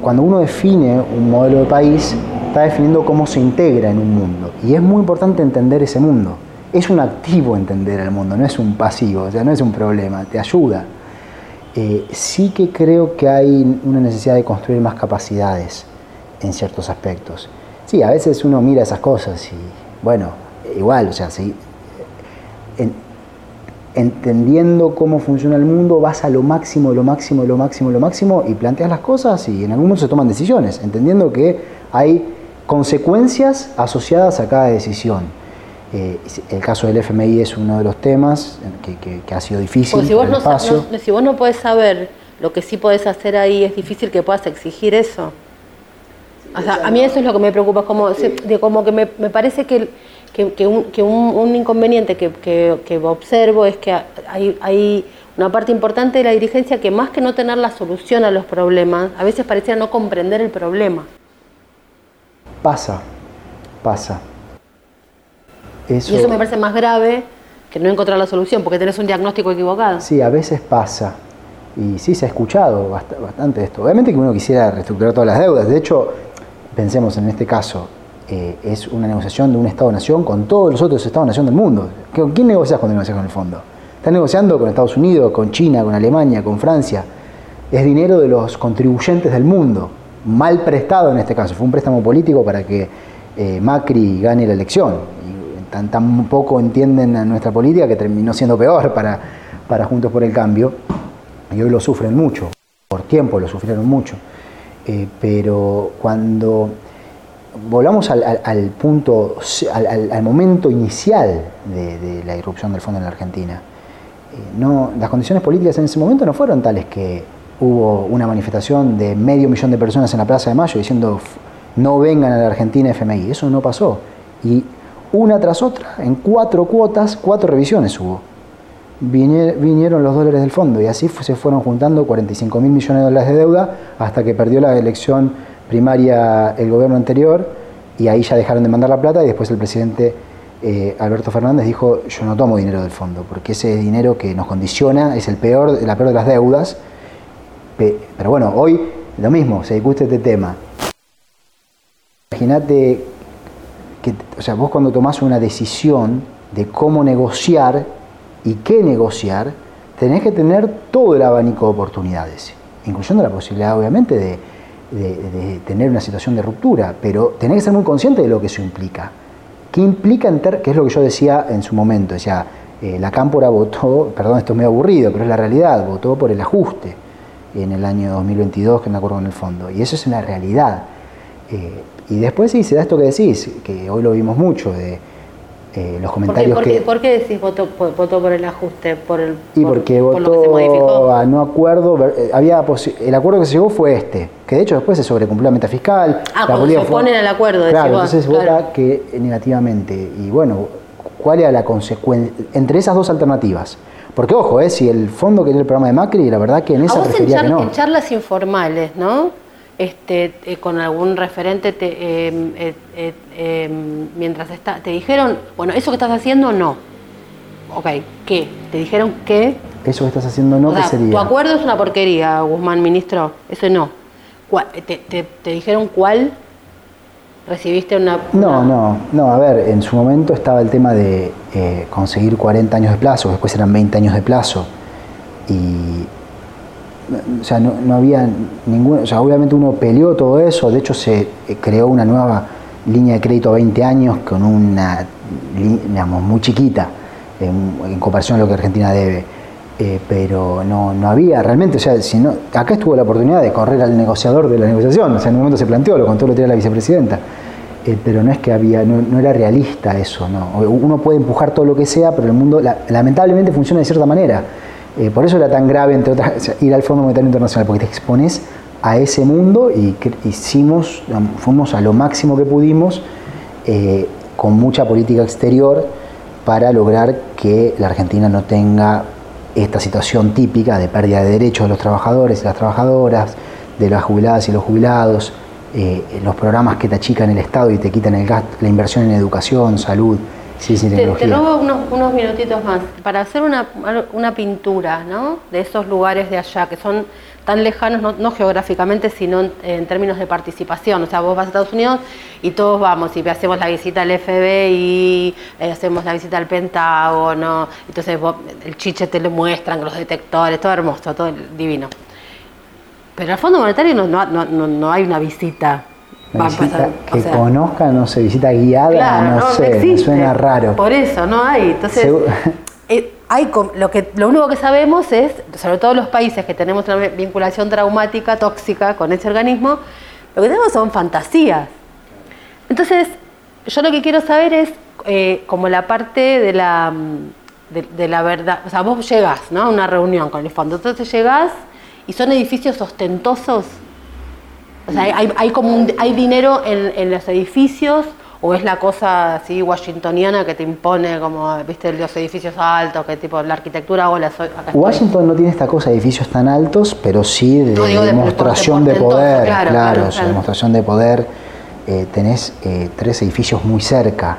cuando uno define un modelo de país, está definiendo cómo se integra en un mundo. Y es muy importante entender ese mundo es un activo entender el mundo, no es un pasivo, o sea, no es un problema, te ayuda. Eh, sí que creo que hay una necesidad de construir más capacidades en ciertos aspectos. Sí, a veces uno mira esas cosas y, bueno, igual, o sea, sí, entendiendo cómo funciona el mundo, vas a lo máximo, lo máximo, lo máximo, lo máximo y planteas las cosas y en algún momento se toman decisiones, entendiendo que hay consecuencias asociadas a cada decisión. Eh, el caso del FMI es uno de los temas que, ha sido difícil. si vos, no, si vos no podés saber lo que sí podés hacer ahí, es difícil que puedas exigir eso. a mí eso es lo que me preocupa, como, de, como que me, parece que, un, inconveniente que, observo es que hay, hay una parte importante de la dirigencia que más que no tener la solución a los problemas, a veces parecía no comprender el problema. Pasa, pasa. Y eso me parece más grave que no encontrar la solución, porque tenés un diagnóstico equivocado. Sí, a veces pasa. Y sí, se ha escuchado bastante esto. Obviamente que uno quisiera reestructurar todas las deudas. De hecho, pensemos en este caso, eh, es una negociación de un Estado-nación con todos los otros Estados-nación del mundo. ¿Con quién negocias cuando negocias con el fondo? Estás negociando con Estados Unidos, con China, con Alemania, con Francia. Es dinero de los contribuyentes del mundo, mal prestado en este caso. Fue un préstamo político para que eh, Macri gane la elección. Y tan, poco entienden a nuestra política que terminó siendo peor para, para Juntos por el Cambio y hoy lo sufren mucho, por tiempo lo sufrieron mucho, eh, pero cuando volvamos al, punto, al, momento inicial de, la irrupción del fondo en la Argentina, eh, no, las condiciones políticas en ese momento no fueron tales que hubo una manifestación de medio millón de personas en la Plaza de Mayo diciendo no vengan a la Argentina FMI, eso no pasó. Y una tras otra, en cuatro cuotas, cuatro revisiones hubo. Vinieron los dólares del fondo y así se fueron juntando 45 mil millones de dólares de deuda hasta que perdió la elección primaria el gobierno anterior y ahí ya dejaron de mandar la plata y después el presidente eh, Alberto Fernández dijo yo no tomo dinero del fondo porque ese dinero que nos condiciona es el peor, la peor de las deudas pero bueno, hoy lo mismo, se discute este tema. Imagínate que o sea, vos cuando tomás una decisión de cómo negociar y qué negociar, tenés que tener todo el abanico de oportunidades, incluyendo la posibilidad obviamente de, tener una situación de ruptura, pero tenés que ser muy consciente de lo que eso implica. ¿Qué implica, en ter que es lo que yo decía en su momento? Decía, eh, la Cámpora votó, perdón, esto es medio aburrido, pero es la realidad, votó por el ajuste en el año 2022, que me acuerdo con el fondo, y eso es una realidad. Eh, y después sí, se da esto que decís, que hoy lo vimos mucho, de eh, los comentarios ¿Por qué, que... ¿Por qué decís votó, votó por el ajuste? Por el, y porque votó a no acuerdo, eh, había el acuerdo que se llegó fue este, que de hecho después se sobrecumplió la meta fiscal. Ah, cuando se oponen al acuerdo. Claro, entonces vota que negativamente. Y bueno, ¿cuál era la consecuencia? Entre esas dos alternativas. Porque ojo, eh, si el fondo quería el programa de Macri, la verdad que en esa prefería que no. en charlas informales, ¿no? Este, eh, con algún referente te, eh, eh, mientras está, te dijeron, bueno, eso que estás haciendo no. Ok, ¿qué? ¿Te dijeron qué? Eso que estás haciendo no, ¿qué sería? Tu acuerdo es una porquería, Guzmán, ministro. Eso no. Te, te, dijeron cuál? ¿Recibiste una, No, no, no. A ver, en su momento estaba el tema de conseguir 40 años de plazo, después eran 20 años de plazo. Y o sea, no, había ningún, o sea, obviamente uno peleó todo eso, de hecho se eh, creó una nueva línea de crédito a 20 años con una, digamos, muy chiquita en, comparación a lo que Argentina debe. Eh, pero no, no había realmente, o sea, si no, acá estuvo la oportunidad de correr al negociador de la negociación, o sea, en un momento se planteó, lo contó lo tenía la vicepresidenta, eh, pero no es que había, no, era realista eso, no. Uno puede empujar todo lo que sea, pero el mundo lamentablemente funciona de cierta manera. Eh, por eso era tan grave, entre otras, ir al Fondo Monetario Internacional, porque te expones a ese mundo y hicimos, fuimos a lo máximo que pudimos eh, con mucha política exterior para lograr que la Argentina no tenga esta situación típica de pérdida de derechos de los trabajadores y las trabajadoras, de las jubiladas y los jubilados, eh, los programas que te achican el Estado y te quitan el la inversión en educación, salud, Sí, te, te, robo unos, unos, minutitos más. Para hacer una, una, pintura ¿no? de esos lugares de allá, que son tan lejanos, no, geográficamente, sino en, términos de participación. O sea, vos vas a Estados Unidos y todos vamos y hacemos la visita al FBI, eh, hacemos la visita al Pentágono, entonces el chiche te lo muestran, los detectores, todo hermoso, todo divino. Pero al Fondo Monetario no, no, no, no hay una visita que conozca, no sé, visita guiada, no, sé, suena raro. Por eso, no hay. Entonces, eh, hay lo, que, lo único que sabemos es, sobre todo los países que tenemos una vinculación traumática, tóxica con ese organismo, lo que tenemos son fantasías. Entonces, yo lo que quiero saber es eh, como la parte de la, de, la verdad, o sea, vos llegás ¿no? a una reunión con el fondo, entonces llegás y son edificios ostentosos o sea, hay, hay como hay dinero en, los edificios o es la cosa así washingtoniana que te impone como, viste, los edificios altos, que tipo la arquitectura o la... Washington no tiene esta cosa de edificios tan altos, pero sí de, demostración de, poder, claro, demostración de poder. eh, tenés eh, tres edificios muy cerca,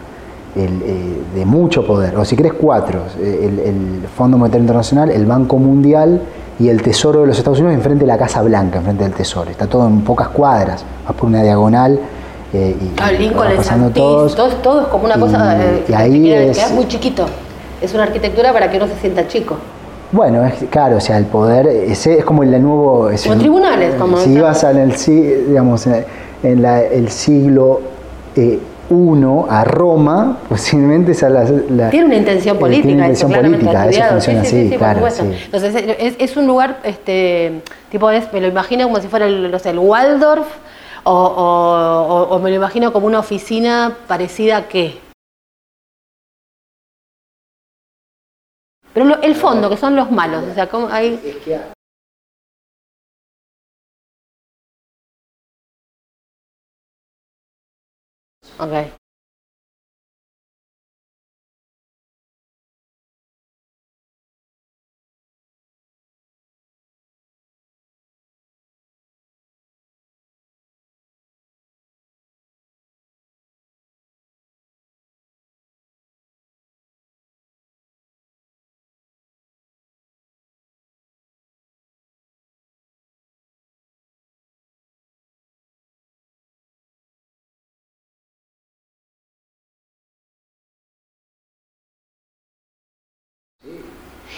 el, eh, de mucho poder, o si querés cuatro, el, el Fondo Monetario Internacional, el Banco Mundial y el Tesoro de los Estados Unidos enfrente de la Casa Blanca, enfrente del Tesoro. Está todo en pocas cuadras, vas por una diagonal. eh, y, Ah, Lincoln, pasando Santis, todos. todo, todo es como una Y- cosa eh, y que ahí queda, es- queda muy chiquito. Es una arquitectura para que uno se sienta chico. Bueno, es, claro, o sea, el poder ese es como el nuevo... es Como el- tribunales, como Si ibas en el, digamos, en, en la- el siglo eh, I a Roma, posiblemente esa la, la- Tiene una intención eh, política, tiene una eso, intención claramente política, eso estudiado. funciona sí, sí, así, sí, sí, claro. Entonces, es, es un lugar, este, tipo, es, me lo imagino como si fuera el, no sé, el Waldorf, o, o- o- o me lo imagino como una oficina parecida a qué. Pero lo- el fondo, que son los malos, o sea, como hay... Ok.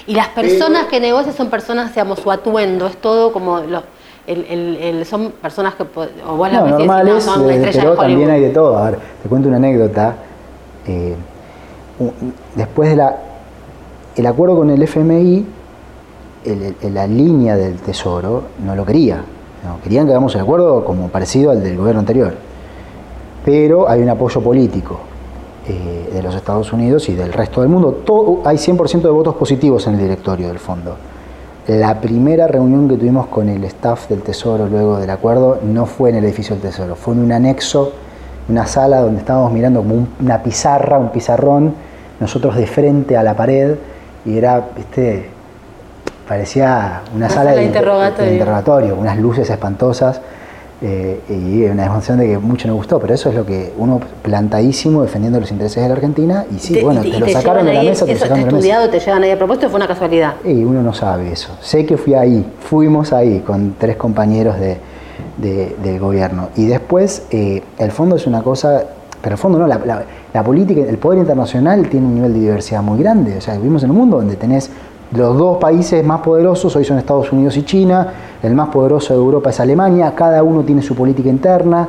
Y las personas que negocian son personas, digamos, su atuendo, es todo como lo- el, el- el- son personas que, o vos las No, ves y decís, normales, no, son estrellas pero de también hay de todo. A ver, te cuento una anécdota. Eh, después de la, el acuerdo con el FMI, el- la línea del Tesoro no lo quería. No, querían que hagamos el acuerdo como parecido al del gobierno anterior. Pero hay un apoyo político eh, de los Estados Unidos y del resto del mundo. Todo, hay 100% de votos positivos en el directorio del fondo. La primera reunión que tuvimos con el staff del Tesoro luego del acuerdo no fue en el edificio del Tesoro, fue en un anexo, una sala donde estábamos mirando como un- una pizarra, un pizarrón, nosotros de frente a la pared y era, viste, parecía una, Una sala, sala de, de interrogatorio. de interrogatorio, unas luces espantosas eh, y una demostración de que mucho nos gustó, pero eso es lo que uno plantadísimo defendiendo los intereses de la Argentina y sí, Te- bueno, y te, lo te sacaron de la ahí, mesa, te lo eso sacaron está de la mesa. estudiado, te llevan ahí a propósito, fue una casualidad. Y uno no sabe eso. Sé que fui ahí, fuimos ahí con tres compañeros de, de- del gobierno. Y después, eh, el fondo es una cosa, pero el fondo no, la, la- la política, el poder internacional tiene un nivel de diversidad muy grande. O sea, vivimos en un mundo donde tenés los dos países más poderosos, hoy son Estados Unidos y China, el más poderoso de Europa es Alemania, cada uno tiene su política interna.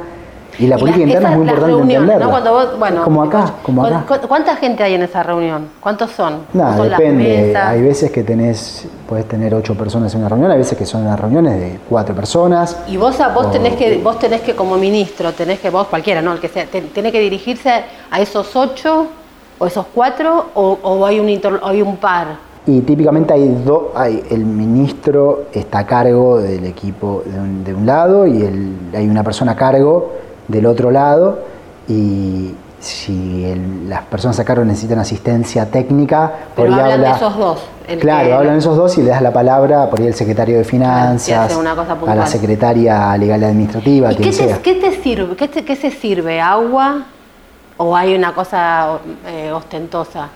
Y la Y política las- interna es muy las importante reuniones, entenderla. ¿no? Cuando vos, bueno, como acá, como ¿cu- acá. cu- ¿Cuánta gente hay en esa reunión? ¿Cuántos son? ¿Cómo Nada, son las depende. Hay veces que tenés, podés tener ocho personas en una reunión, hay veces que son unas reuniones de cuatro personas. Y vos, vos O- tenés que, vos tenés que como ministro, tenés que, vos cualquiera, ¿no? El que sea, te- tiene que dirigirse a esos ocho o esos cuatro o, o hay un inter- hay un par. Y típicamente hay dos, hay, el ministro está a cargo del equipo de un, de un lado y el- hay una persona a cargo del otro lado y si el- las personas a cargo necesitan asistencia técnica, Pero por ahí hablan de habla- esos dos. Claro, que- hablan esos dos y le das la palabra por ahí el secretario de finanzas, a la secretaria legal administrativa, ¿Y quien qué te, sea. qué te sirve? ¿Qué, te- qué se sirve? ¿Agua? ¿O hay una cosa eh, ostentosa?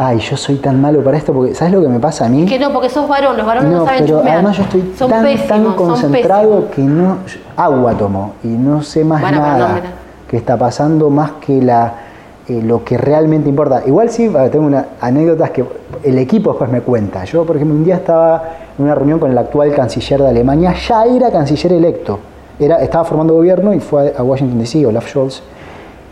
Ay, yo soy tan malo para esto porque ¿sabes lo que me pasa a mí? Que no, porque sos varón, los varones no, No, saben pero chusmear. además yo estoy son tan, pésimos, tan concentrado que no agua tomo y no sé más Bueno, no, nada mira. que está pasando más que la eh, lo que realmente importa. Igual sí, tengo una anécdotas que el equipo después me cuenta. Yo, por ejemplo, un día estaba en una reunión con el actual canciller de Alemania, ya era canciller electo. Era, estaba formando gobierno y fue a Washington DC, Olaf Scholz,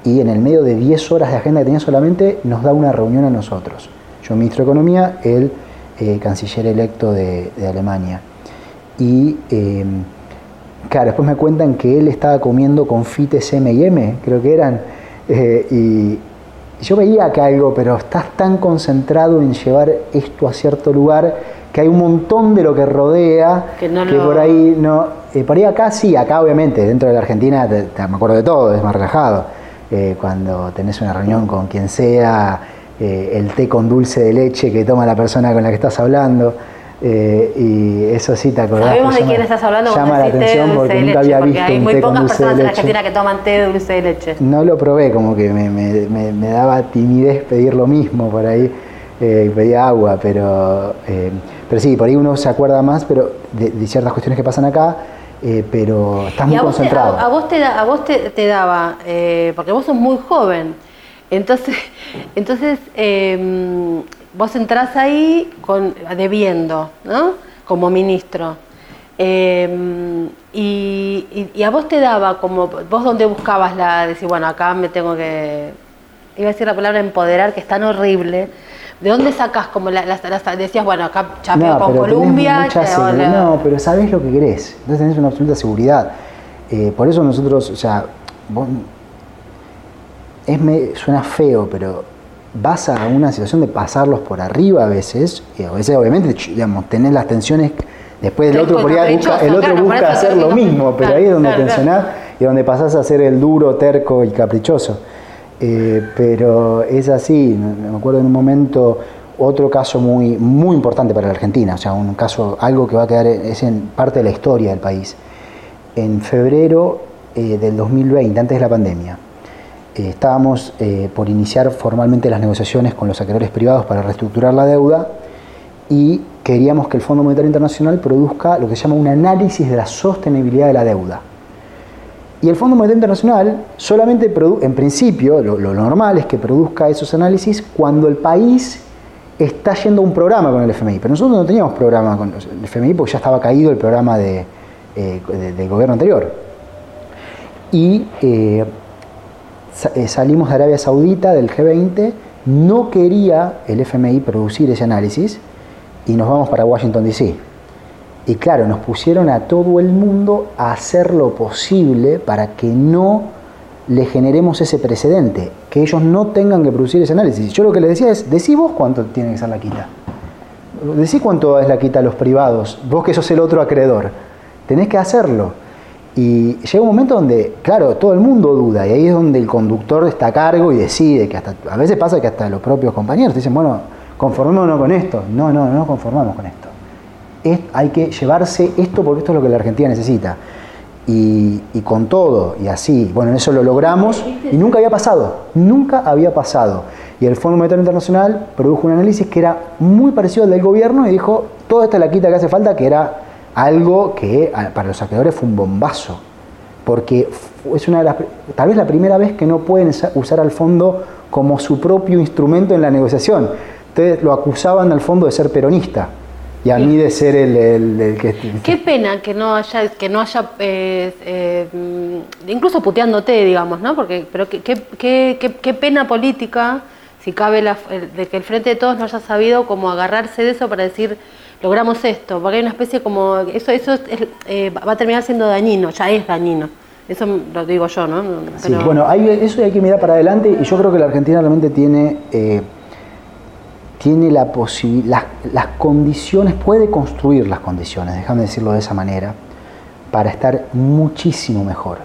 y en el medio de 10 horas de agenda que tenía solamente, nos da una reunión a nosotros. Yo, ministro de Economía, él, eh, canciller electo de, de Alemania. Y eh, claro, después me cuentan que él estaba comiendo confites M&M, creo que eran, eh, y yo veía acá algo, pero estás tan concentrado en llevar esto a cierto lugar que hay un montón de lo que rodea Que no lo- por ahí no. eh, por ahí acá sí, acá obviamente, dentro de la Argentina te- te- me acuerdo de todo, es más relajado. Eh, cuando tenés una reunión con quien sea, eh, el té con dulce de leche que toma la persona con la que estás hablando. Eh, y eso sí te acordás. Sabemos de quién estás hablando llama la atención porque nunca había porque visto hay un muy té con pocas de personas en. Argentina que toman té de dulce de leche. No lo probé, como que me, me- me- me daba timidez pedir lo mismo por ahí, eh, pedía agua, pero, eh, pero sí, por ahí uno se acuerda más pero de, de ciertas cuestiones que pasan acá, eh, pero estás muy a te, concentrado. a, a vos te, da- a vos te, te daba, eh, porque vos sos muy joven, entonces, entonces eh, vos entrás ahí con, debiendo, ¿no? Como ministro. Eh, y, y- y a vos te daba como, vos donde buscabas la, decir, bueno, acá me tengo que, iba a decir la palabra empoderar, que es tan horrible. ¿De dónde sacás como la- las, las- decías, bueno, acá chapeo No, con seguridad. No, pero sabés lo que querés. Entonces tenés una absoluta seguridad. Eh, por eso nosotros, o sea, vos- es me- suena feo, pero vas a una situación de pasarlos por arriba a veces, y a veces obviamente digamos, tenés las tensiones, después el Es otro, por ahí caprichoso, busca, el otro claro, busca hacer lo mismo, pero ahí es donde claro, claro. tensionás y donde pasás a ser el duro, terco y caprichoso. Eh, pero es así, me acuerdo en un momento, otro caso muy, muy importante para la Argentina, o sea, un caso, algo que va a quedar, en parte de la historia del país. En febrero eh, del 2020, antes de la pandemia, eh, estábamos eh, por iniciar formalmente las negociaciones con los acreedores privados para reestructurar la deuda y queríamos que el Fondo Monetario Internacional produzca lo que se llama un análisis de la sostenibilidad de la deuda. Y el Fondo Monetario Internacional solamente, en principio, lo, normal es que produzca esos análisis cuando el país está yendo a un programa con el FMI. Pero nosotros no teníamos programa con el FMI porque ya estaba caído el programa eh, de- del gobierno anterior. Y eh, eh, salimos de Arabia Saudita, del G20, no quería el FMI producir ese análisis y nos vamos para Washington, D.C. Y claro, nos pusieron a todo el mundo a hacer lo posible para que no le generemos ese precedente, que ellos no tengan que producir ese análisis. Yo lo que les decía es, decí vos cuánto tiene que ser la quita. Decí cuánto es la quita a los privados, vos que sos el otro acreedor. Tenés que hacerlo. Y llega un momento donde, claro, todo el mundo duda, y ahí es donde el conductor está a cargo y decide, que hasta, a veces pasa que hasta los propios compañeros te dicen, bueno, conformémonos con esto. No, no, no nos conformamos con esto. Hay que llevarse esto porque esto es lo que la Argentina necesita. Y, y con todo, y así, bueno, eso lo logramos y nunca había pasado, nunca había pasado. Y el Fondo Monetario Internacional produjo un análisis que era muy parecido al del gobierno y dijo, toda esta la quita que hace falta, que era algo que para los acreedores fue un bombazo, porque es una de las, tal vez la primera vez que no pueden usa- usar al fondo como su propio instrumento en la negociación. Entonces lo acusaban al fondo de ser peronista y a mí de ser el, el- el que... Qué pena que no haya, que no haya eh, eh, incluso puteándote, digamos, ¿no? Porque, pero qué, qué, qué, pena política, si cabe, la, el- de que el Frente de Todos no haya sabido cómo agarrarse de eso para decir, logramos esto, porque hay una especie como, eso, eso es- eh, va a terminar siendo dañino, ya es dañino. Eso lo digo yo, ¿no? Sí, bueno, hay, eso hay que mirar para adelante y yo creo que la Argentina realmente tiene, tiene la posibi- las, condiciones, puede construir las condiciones, déjame decirlo de esa manera, para estar muchísimo mejor.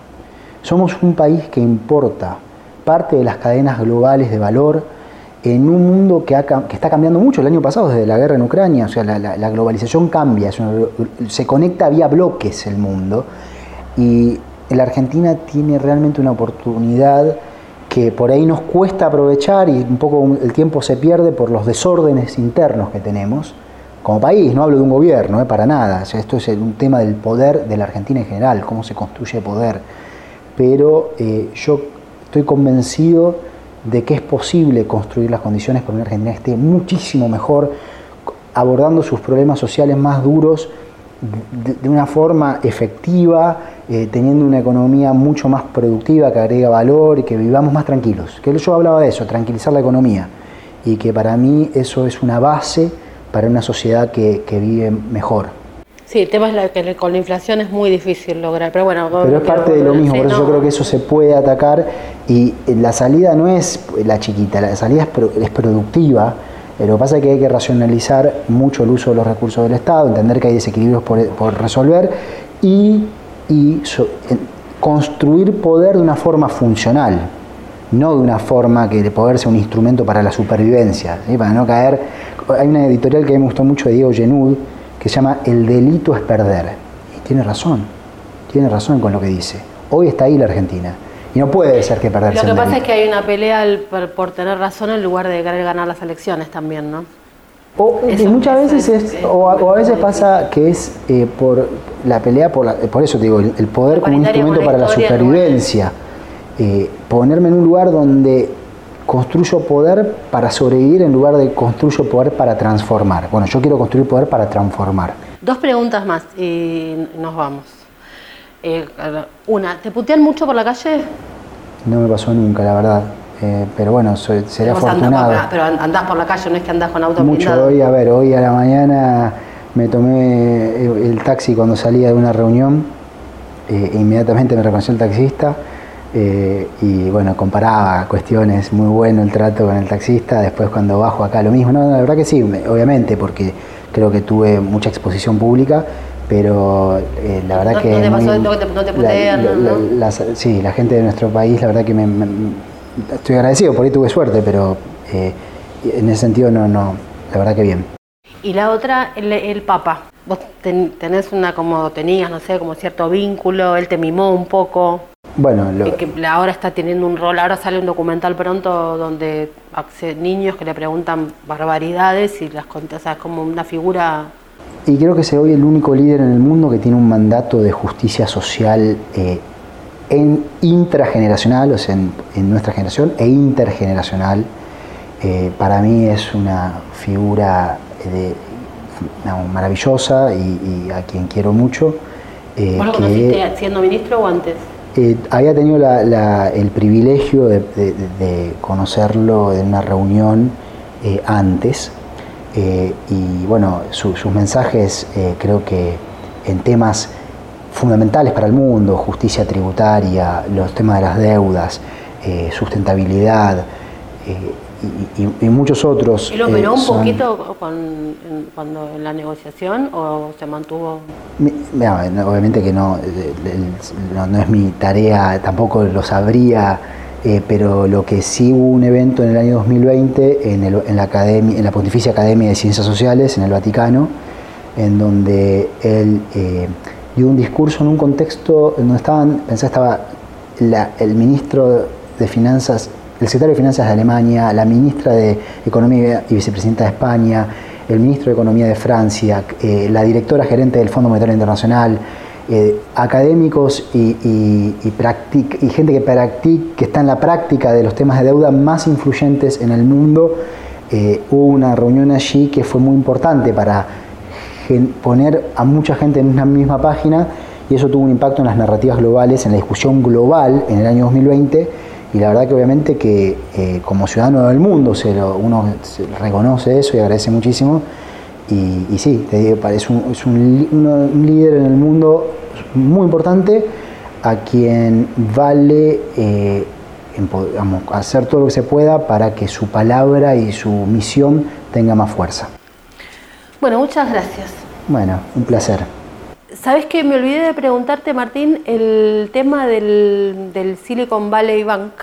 Somos un país que importa parte de las cadenas globales de valor en un mundo que, está cambiando mucho. El año pasado, desde la guerra en Ucrania, o sea, la, globalización cambia, se conecta vía bloques el mundo y la Argentina tiene realmente una oportunidad que por ahí nos cuesta aprovechar y un poco el tiempo se pierde por los desórdenes internos que tenemos como país, no hablo de un gobierno, eh, para nada, O sea, esto es un tema del poder de la Argentina en general, cómo se construye poder, pero eh, yo estoy convencido de que es posible construir las condiciones para una Argentina que esté muchísimo mejor, abordando sus problemas sociales más duros de, una forma efectiva, eh, teniendo una economía mucho más productiva, que agrega valor y que vivamos más tranquilos. Que yo hablaba de eso, tranquilizar la economía. Y que para mí eso es una base para una sociedad que, que vive mejor. Sí, el tema es la, que con la inflación es muy difícil lograr, pero bueno. Pero es parte de lo mismo, por eso yo no. creo que eso se puede atacar y la salida no es la chiquita, la salida es, pro- es productiva. Lo que pasa es que hay que racionalizar mucho el uso de los recursos del Estado, entender que hay desequilibrios por, por resolver y, y so- construir poder de una forma funcional, no de una forma que el poder sea un instrumento para la supervivencia, ¿sí? para no caer. Hay una editorial que a mí me gustó mucho de Diego Genud, que se llama El delito es perder. Y tiene razón, tiene razón con lo que dice. Hoy está ahí la Argentina. Y no puede ser que perder Lo que pasa es que hay una pelea por, tener razón en lugar de querer ganar las elecciones también, ¿no? O, muchas veces es, o, a, veces pasa que es eh, por la pelea, por, por eso digo, el, poder como un instrumento para la supervivencia. Eh, ponerme en un lugar donde construyo poder para sobrevivir en lugar de construyo poder para transformar. Bueno, yo quiero construir poder para transformar. Dos preguntas más y nos vamos. Eh, una, ¿te putean mucho por la calle? No me pasó nunca, la verdad. Eh, pero bueno, soy, seré afortunado. pero andás por la calle, no es que andás con auto Mucho hoy, a ver, hoy a la mañana me tomé el taxi cuando salía de una reunión, e inmediatamente me reconoció el taxista eh, y bueno, comparaba cuestiones, muy bueno el trato con el taxista, después cuando bajo acá lo mismo, no, la verdad que sí, obviamente, porque creo que tuve mucha exposición pública, pero eh, la verdad que... No te pasó, no te, no te putean, la, sí, la gente de nuestro país, la verdad que me, estoy agradecido, por ahí tuve suerte, pero eh, en ese sentido no, no, la verdad que bien. Y la otra, el, el Papa. Vos tenés una como tenías, no sé, como cierto vínculo, él te mimó un poco. Bueno, lo... que ahora está teniendo un rol, ahora sale un documental pronto donde niños que le preguntan barbaridades y las contesta, es como una figura... Y creo que es hoy el único líder en el mundo que tiene un mandato de justicia social eh, en intrageneracional, o sea, en, nuestra generación, e intergeneracional. Eh, para mí es una figura de, maravillosa y, a quien quiero mucho. Eh, ¿Vos lo conociste siendo ministro o antes? Eh, había tenido el privilegio de, conocerlo en una reunión eh, antes eh, y bueno, sus mensajes creo que en temas fundamentales para el mundo, justicia tributaria, los temas de las deudas, sustentabilidad, y, muchos otros. ¿Y lo operó un poquito con, cuando en la negociación o se mantuvo? obviamente que no, no, es mi tarea, tampoco lo sabría, eh, pero lo que sí hubo un evento en el año 2020 en, el, en, la, en la Pontificia Academia de Ciencias Sociales en el Vaticano, en donde él eh, dio un discurso en un contexto en donde estaban, pensé, estaba el ministro de Finanzas el secretario de Finanzas de Alemania, la ministra de Economía y vicepresidenta de España, el ministro de Economía de Francia, eh, la directora gerente del Fondo Monetario Internacional, eh, académicos y, gente que, que está en la práctica de los temas de deuda más influyentes en el mundo. Eh, hubo una reunión allí que fue muy importante para poner a mucha gente en una misma página y eso tuvo un impacto en las narrativas globales, en la discusión global en el año 2020 y la verdad que obviamente que eh, como ciudadano del mundo uno reconoce eso y agradece muchísimo. Y, sí, te digo, es, un, es un, líder en el mundo muy importante a quien vale eh, hacer todo lo que se pueda para que su palabra y su misión tenga más fuerza. Bueno, muchas gracias. Bueno, un placer. ¿Sabes que me olvidé de preguntarte, Martín, el tema del, Silicon Valley Bank?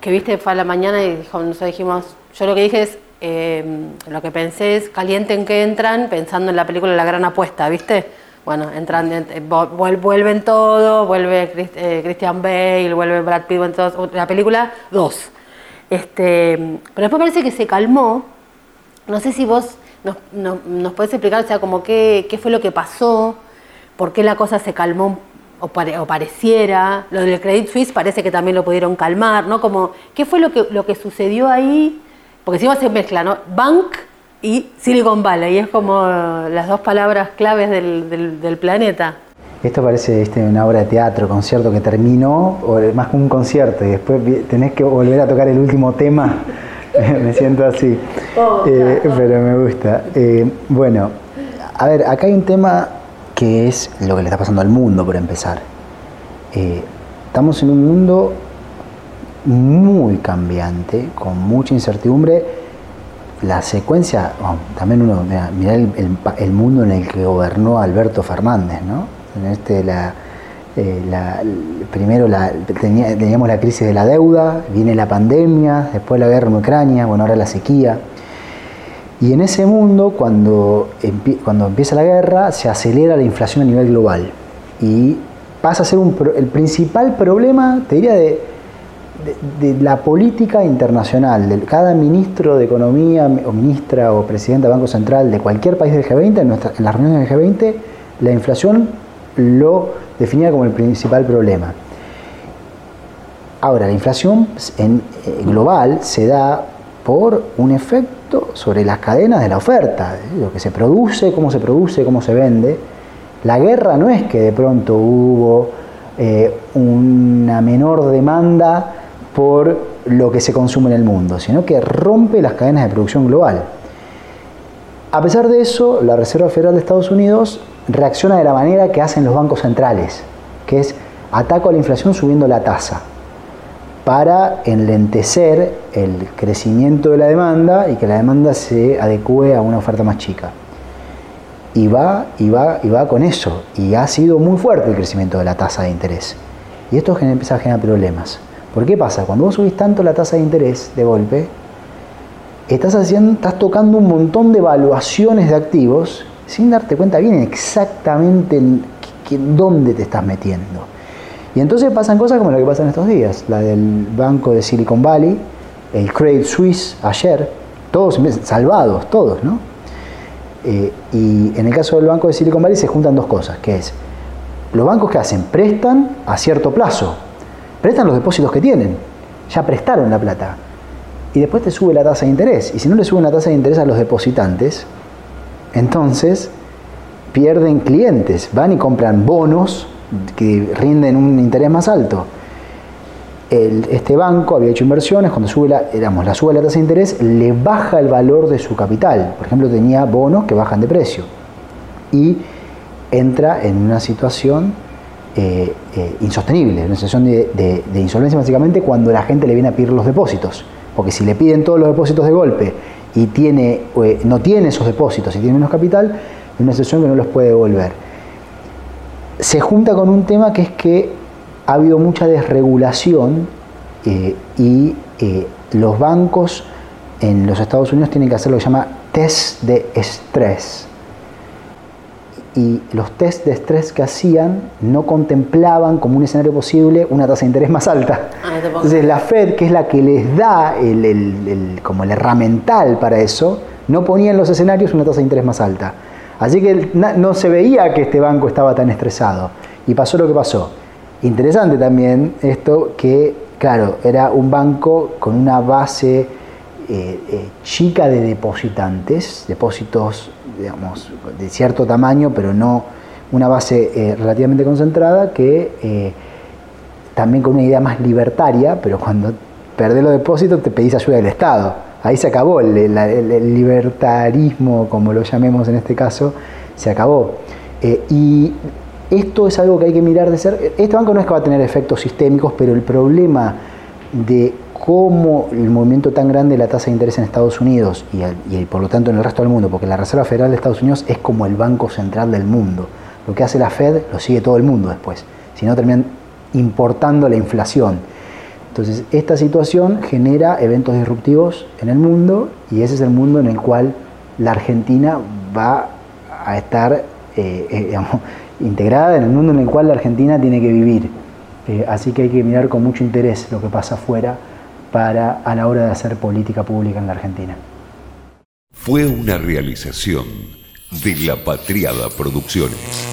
Que viste, fue a la mañana y nosotros dijimos, yo lo que dije es, em, lo que pensé es, calienten que entran, pensando en la película La Gran Apuesta, ¿viste? Bueno, entran, eh, vuelven todo, vuelve eh, Christian Bale, vuelve Brad Pitt, la película, dos. Este, pero después parece que se calmó. No sé si vos nos, nos, puedes explicar, o sea, como qué, fue lo que pasó, por qué la cosa se calmó o, pareciera, lo del Credit Suisse parece que también lo pudieron calmar, ¿no? Como, ¿qué fue lo que, lo que sucedió ahí? Porque encima se mezcla, ¿no? Bank y Silicon Valley, y es como las dos palabras claves del, del, planeta. Esto parece este, una obra de teatro, concierto que terminó, o más que un concierto, y después tenés que volver a tocar el último tema me siento así, oh, eh, pero me gusta. Eh, bueno, a ver, acá hay un tema que es lo que le está pasando al mundo, por empezar. Eh, estamos en un mundo muy cambiante, con mucha incertidumbre. La secuencia, también uno, mira, el, mundo en el que gobernó Alberto Fernández, ¿no? En este, la, eh, primero teníamos la crisis de la deuda, viene la pandemia, después la guerra en Ucrania, bueno, ahora la sequía. Y en ese mundo, cuando, cuando empieza la guerra, se acelera la inflación a nivel global. Y pasa a ser el principal problema, te diría, de, de, la política internacional. De cada ministro de Economía o ministra o presidente del Banco Central de cualquier país del G20, en, en las reuniones del G20, la inflación lo definía como el principal problema. Ahora, la inflación en, eh, global se da por un efecto sobre las cadenas de la oferta, lo que se produce, cómo se produce, cómo se vende. La guerra no es que de pronto hubo eh, una menor demanda por lo que se consume en el mundo, sino que rompe las cadenas de producción global. A pesar de eso, la Reserva Federal de Estados Unidos reacciona de la manera que hacen los bancos centrales, que es ataco a la inflación subiendo la tasa para enlentecer el crecimiento de la demanda y que la demanda se adecue a una oferta más chica. Y va, y va, y va con eso. Y ha sido muy fuerte el crecimiento de la tasa de interés. Y esto empieza a generar problemas. ¿Por qué pasa? Cuando vos subís tanto la tasa de interés de golpe, estás, haciendo, estás tocando un montón de evaluaciones de activos sin darte cuenta bien exactamente en, dónde te estás metiendo. Y entonces pasan cosas como lo que pasan estos días, la del banco de Silicon Valley, el Credit Suisse ayer, todos salvados, todos, ¿no? Eh, y en el caso del banco de Silicon Valley se juntan dos cosas, que es, los bancos que hacen, prestan a cierto plazo, prestan los depósitos que tienen, ya prestaron la plata, y después te sube la tasa de interés, y si no le suben la tasa de interés a los depositantes, entonces pierden clientes, van y compran bonos que rinden un interés más alto. este banco había hecho inversiones, cuando sube la, la sube la tasa de interés, le baja el valor de su capital. Por ejemplo, tenía bonos que bajan de precio. Y entra en una situación eh, eh, insostenible, una situación de, insolvencia básicamente cuando la gente le viene a pedir los depósitos. Porque si le piden todos los depósitos de golpe y tiene, eh, no tiene esos depósitos y tiene menos capital, es una situación que no los puede devolver se junta con un tema que es que ha habido mucha desregulación y los bancos en los Estados Unidos tienen que hacer lo que se llama test de estrés. Y los test de estrés que hacían no contemplaban como un escenario posible una tasa de interés más alta. Ah, Entonces la Fed, que es la que les da el, como el herramental para eso, no ponía en los escenarios una tasa de interés más alta. Así que no se veía que este banco estaba tan estresado. Y pasó lo que pasó. Interesante también esto que, claro, era un banco con una base eh, eh, chica de depositantes, depósitos, digamos, de cierto tamaño, pero no una base eh, relativamente concentrada, que también con una idea más libertaria, pero cuando perdés los depósitos te pedís ayuda del Estado ahí se acabó, el, libertarismo, como lo llamemos en este caso, se acabó. Eh, y esto es algo que hay que mirar de ser. Este banco no es que va a tener efectos sistémicos, pero el problema de cómo el movimiento tan grande de la tasa de interés en Estados Unidos y, por lo tanto en el resto del mundo, porque la Reserva Federal de Estados Unidos es como el banco central del mundo. Lo que hace la Fed lo sigue todo el mundo después. Si no, terminan importando la inflación. Entonces, esta situación genera eventos disruptivos en el mundo y ese es el mundo en el cual la Argentina va a estar eh, eh, integrada, en el mundo en el cual la Argentina tiene que vivir. Eh, así que hay que mirar con mucho interés lo que pasa afuera para, a la hora de hacer política pública en la Argentina. Fue una realización de La Patriada Producciones.